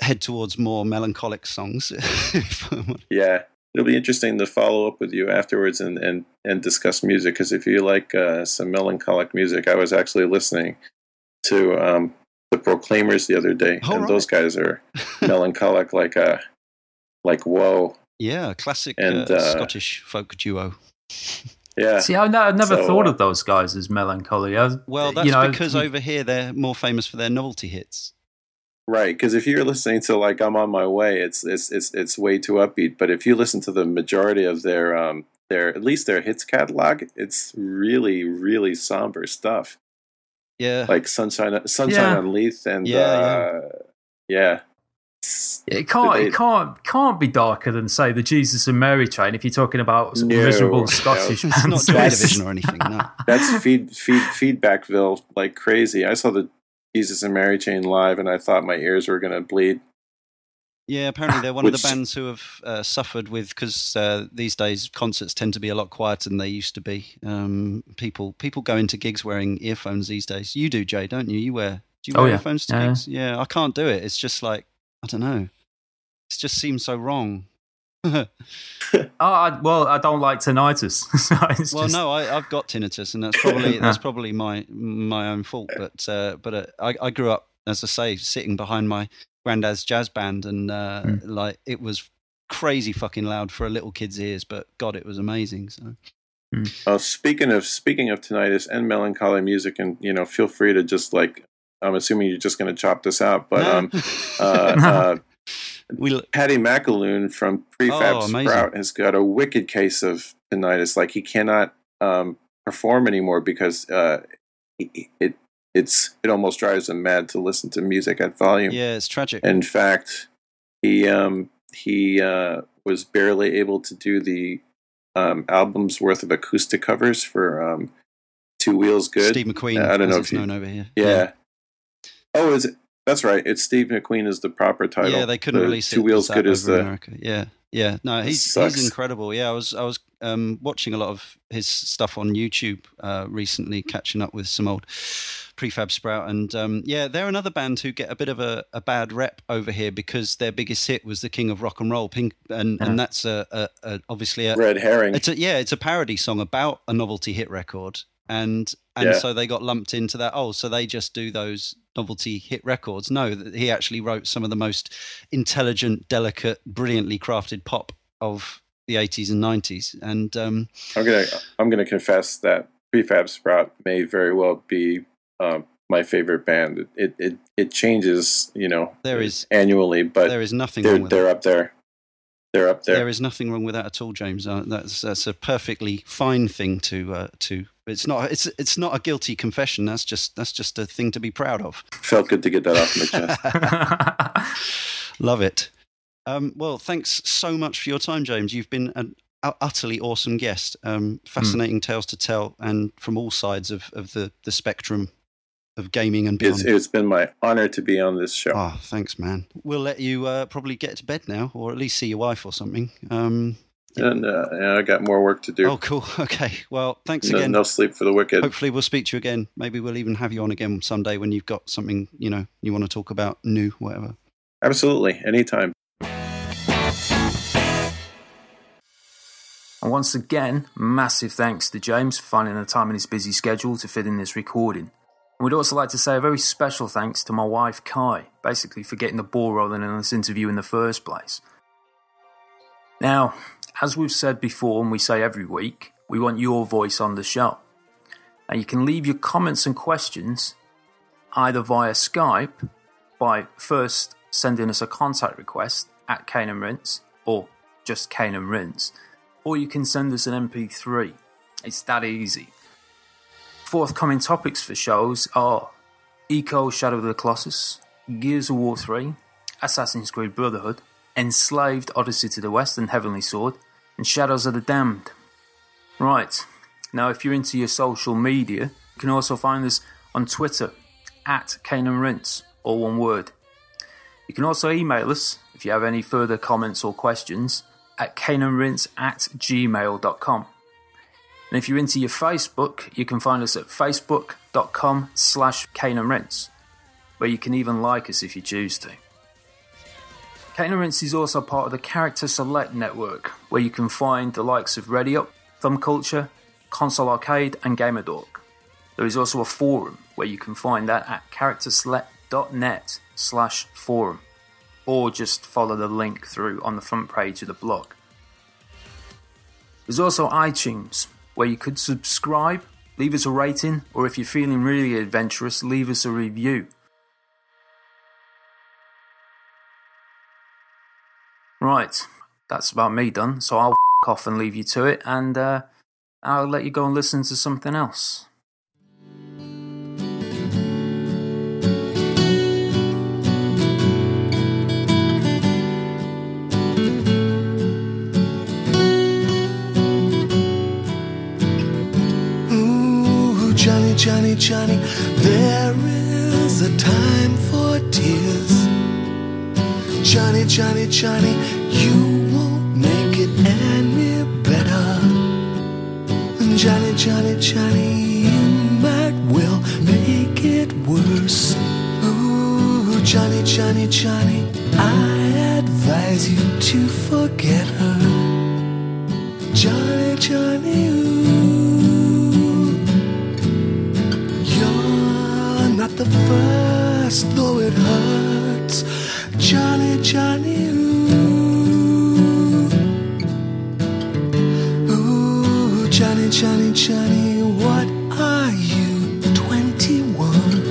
head towards more melancholic songs. yeah, it'll be interesting to follow up with you afterwards and and, and discuss music because if you like uh, some melancholic music, I was actually listening to um, the Proclaimers the other day, oh, and right. those guys are melancholic like a uh, like whoa. Yeah, classic and, uh, uh, Scottish folk duo. Yeah. See, I, never so, thought uh, of those guys as melancholy. I, well, that's you know, because over here they're more famous for their novelty hits. Right, because if you're listening to like "I'm on my way," it's it's it's it's way too upbeat. But if you listen to the majority of their um their at least their hits catalog, it's really really somber stuff. Yeah, like "Sunshine Sunshine yeah. on Leith" and yeah, uh, yeah. yeah. It can't. It can't. Can't be darker than say the Jesus and Mary Chain. If you're talking about no, miserable Scottish, no. it's not Joy Division or anything. No, that's feed feed feedbackville like crazy. I saw the Jesus and Mary chain live, and I thought my ears were going to bleed. Yeah, apparently they're one Which, of the bands who have uh, suffered with because uh, these days concerts tend to be a lot quieter than they used to be. Um, people people go into gigs wearing earphones these days. You do, Jay, don't you? You wear do you oh, wear oh, yeah. earphones to gigs? Yeah, I can't do it. It's just like I don't know. It just seems so wrong. oh, I, well, I don't like tinnitus. so well, just... no, I, have got tinnitus, and that's probably that's probably my my own fault. But uh, but uh, I, I grew up, as I say, sitting behind my granddad's jazz band, and uh, mm. like it was crazy fucking loud for a little kid's ears, but God, it was amazing. So. Mm. Uh, speaking of speaking of tinnitus and melancholy music, and you know, feel free to just like I'm assuming you're just going to chop this out, but um, uh, uh, we, Paddy McAloon from Prefab oh, Sprout has got a wicked case of tinnitus. Like he cannot um, perform anymore because uh, it it's it almost drives him mad to listen to music at volume. Yeah, it's tragic. In fact, he um, he uh, was barely able to do the um, album's worth of acoustic covers for um, Two Wheels Good. Steve McQueen. Uh, I don't know if you, known over here. Yeah. yeah. Oh, is it? That's right. It's Steve McQueen is the proper title. Yeah, they couldn't the release Two it. Wheels Good is the America. Yeah, yeah. No, he's he's incredible. Yeah, I was I was um, watching a lot of his stuff on YouTube uh, recently, catching up with some old Prefab Sprout, and um, yeah, they're another band who get a bit of a, a, bad rep over here because their biggest hit was the King of Rock and Roll, Pink, and, yeah. and that's a, a, a, obviously a red herring. It's a, yeah, it's a parody song about a novelty hit record, and and yeah. so they got lumped into that. Oh, so they just do those novelty hit records? No, he actually wrote some of the most intelligent, delicate, brilliantly crafted pop of the 80s and 90s. And um, I'm gonna I'm gonna confess that Prefab Sprout may very well be um, my favorite band. It, it it changes, you know, there is annually, but there is nothing. They're, they're that. up there. They're up there. There is nothing wrong with that at all, James. Uh, that's that's a perfectly fine thing to uh, to. It's not. It's it's not a guilty confession. That's just that's just a thing to be proud of. Felt good to get that off my chest. Love it. Um, well, thanks so much for your time, James. You've been an utterly awesome guest. Um, fascinating mm. tales to tell, and from all sides of, of the, the spectrum of gaming and beyond. It's, it's been my honor to be on this show. Oh, thanks, man. We'll let you uh, probably get to bed now, or at least see your wife or something. Um, and uh, yeah, I got more work to do. Oh, cool. Okay. Well, thanks no, again. No sleep for the wicked. Hopefully, we'll speak to you again. Maybe we'll even have you on again someday when you've got something you know you want to talk about new, whatever. Absolutely, anytime. And once again, massive thanks to James for finding the time in his busy schedule to fit in this recording. We'd also like to say a very special thanks to my wife Kai, basically for getting the ball rolling in this interview in the first place. Now, as we've said before and we say every week, we want your voice on the show. Now you can leave your comments and questions either via Skype by first sending us a contact request at Cane and Rinse or just Cane and Rinse, or you can send us an MP3. It's that easy. Forthcoming topics for shows are Ico Shadow of the Colossus, Gears of War 3, Assassin's Creed Brotherhood, Enslaved Odyssey to the West and Heavenly Sword, and Shadows of the Damned. Right, now if you're into your social media, you can also find us on Twitter at Cane and Rinse, all one word. You can also email us if you have any further comments or questions at caneandrinse at gmail.com. And if you're into your Facebook, you can find us at facebook.com slash Cane and Rinse, where you can even like us if you choose to. And is also part of the Character Select network, where you can find the likes of Ready Up, Thumb Culture, Console Arcade, and GamerDork. There is also a forum where you can find that at characterselect.net slash forum, or just follow the link through on the front page of the blog. There's also iTunes, where you could subscribe, leave us a rating, or if you're feeling really adventurous, leave us a review. Right, that's about me done. So I'll f- off and leave you to it, and uh, I'll let you go and listen to something else. Johnny, Johnny, Johnny, there is a time for tears. Johnny, Johnny, Johnny, you won't make it any better. Johnny, Johnny, Johnny, you might well make it worse. Ooh, Johnny, Johnny, Johnny, I advise you to forget her. Johnny, Johnny, ooh, you're not the first, though it hurts. Johnny, Johnny, ooh, ooh, Johnny, Johnny, Johnny, what are you? Twenty-one.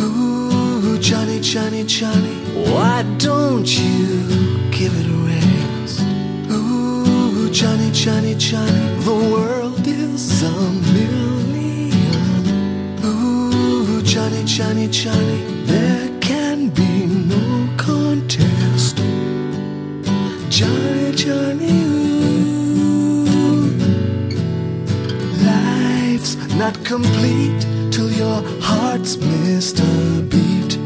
Ooh, Johnny, Johnny, Johnny, why don't you give it a rest? Ooh, Johnny, Johnny, Johnny, the world is a million. Ooh, Johnny, Johnny, Johnny, till your heart's missed a beat,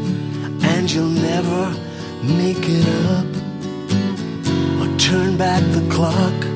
and you'll never make it up or turn back the clock.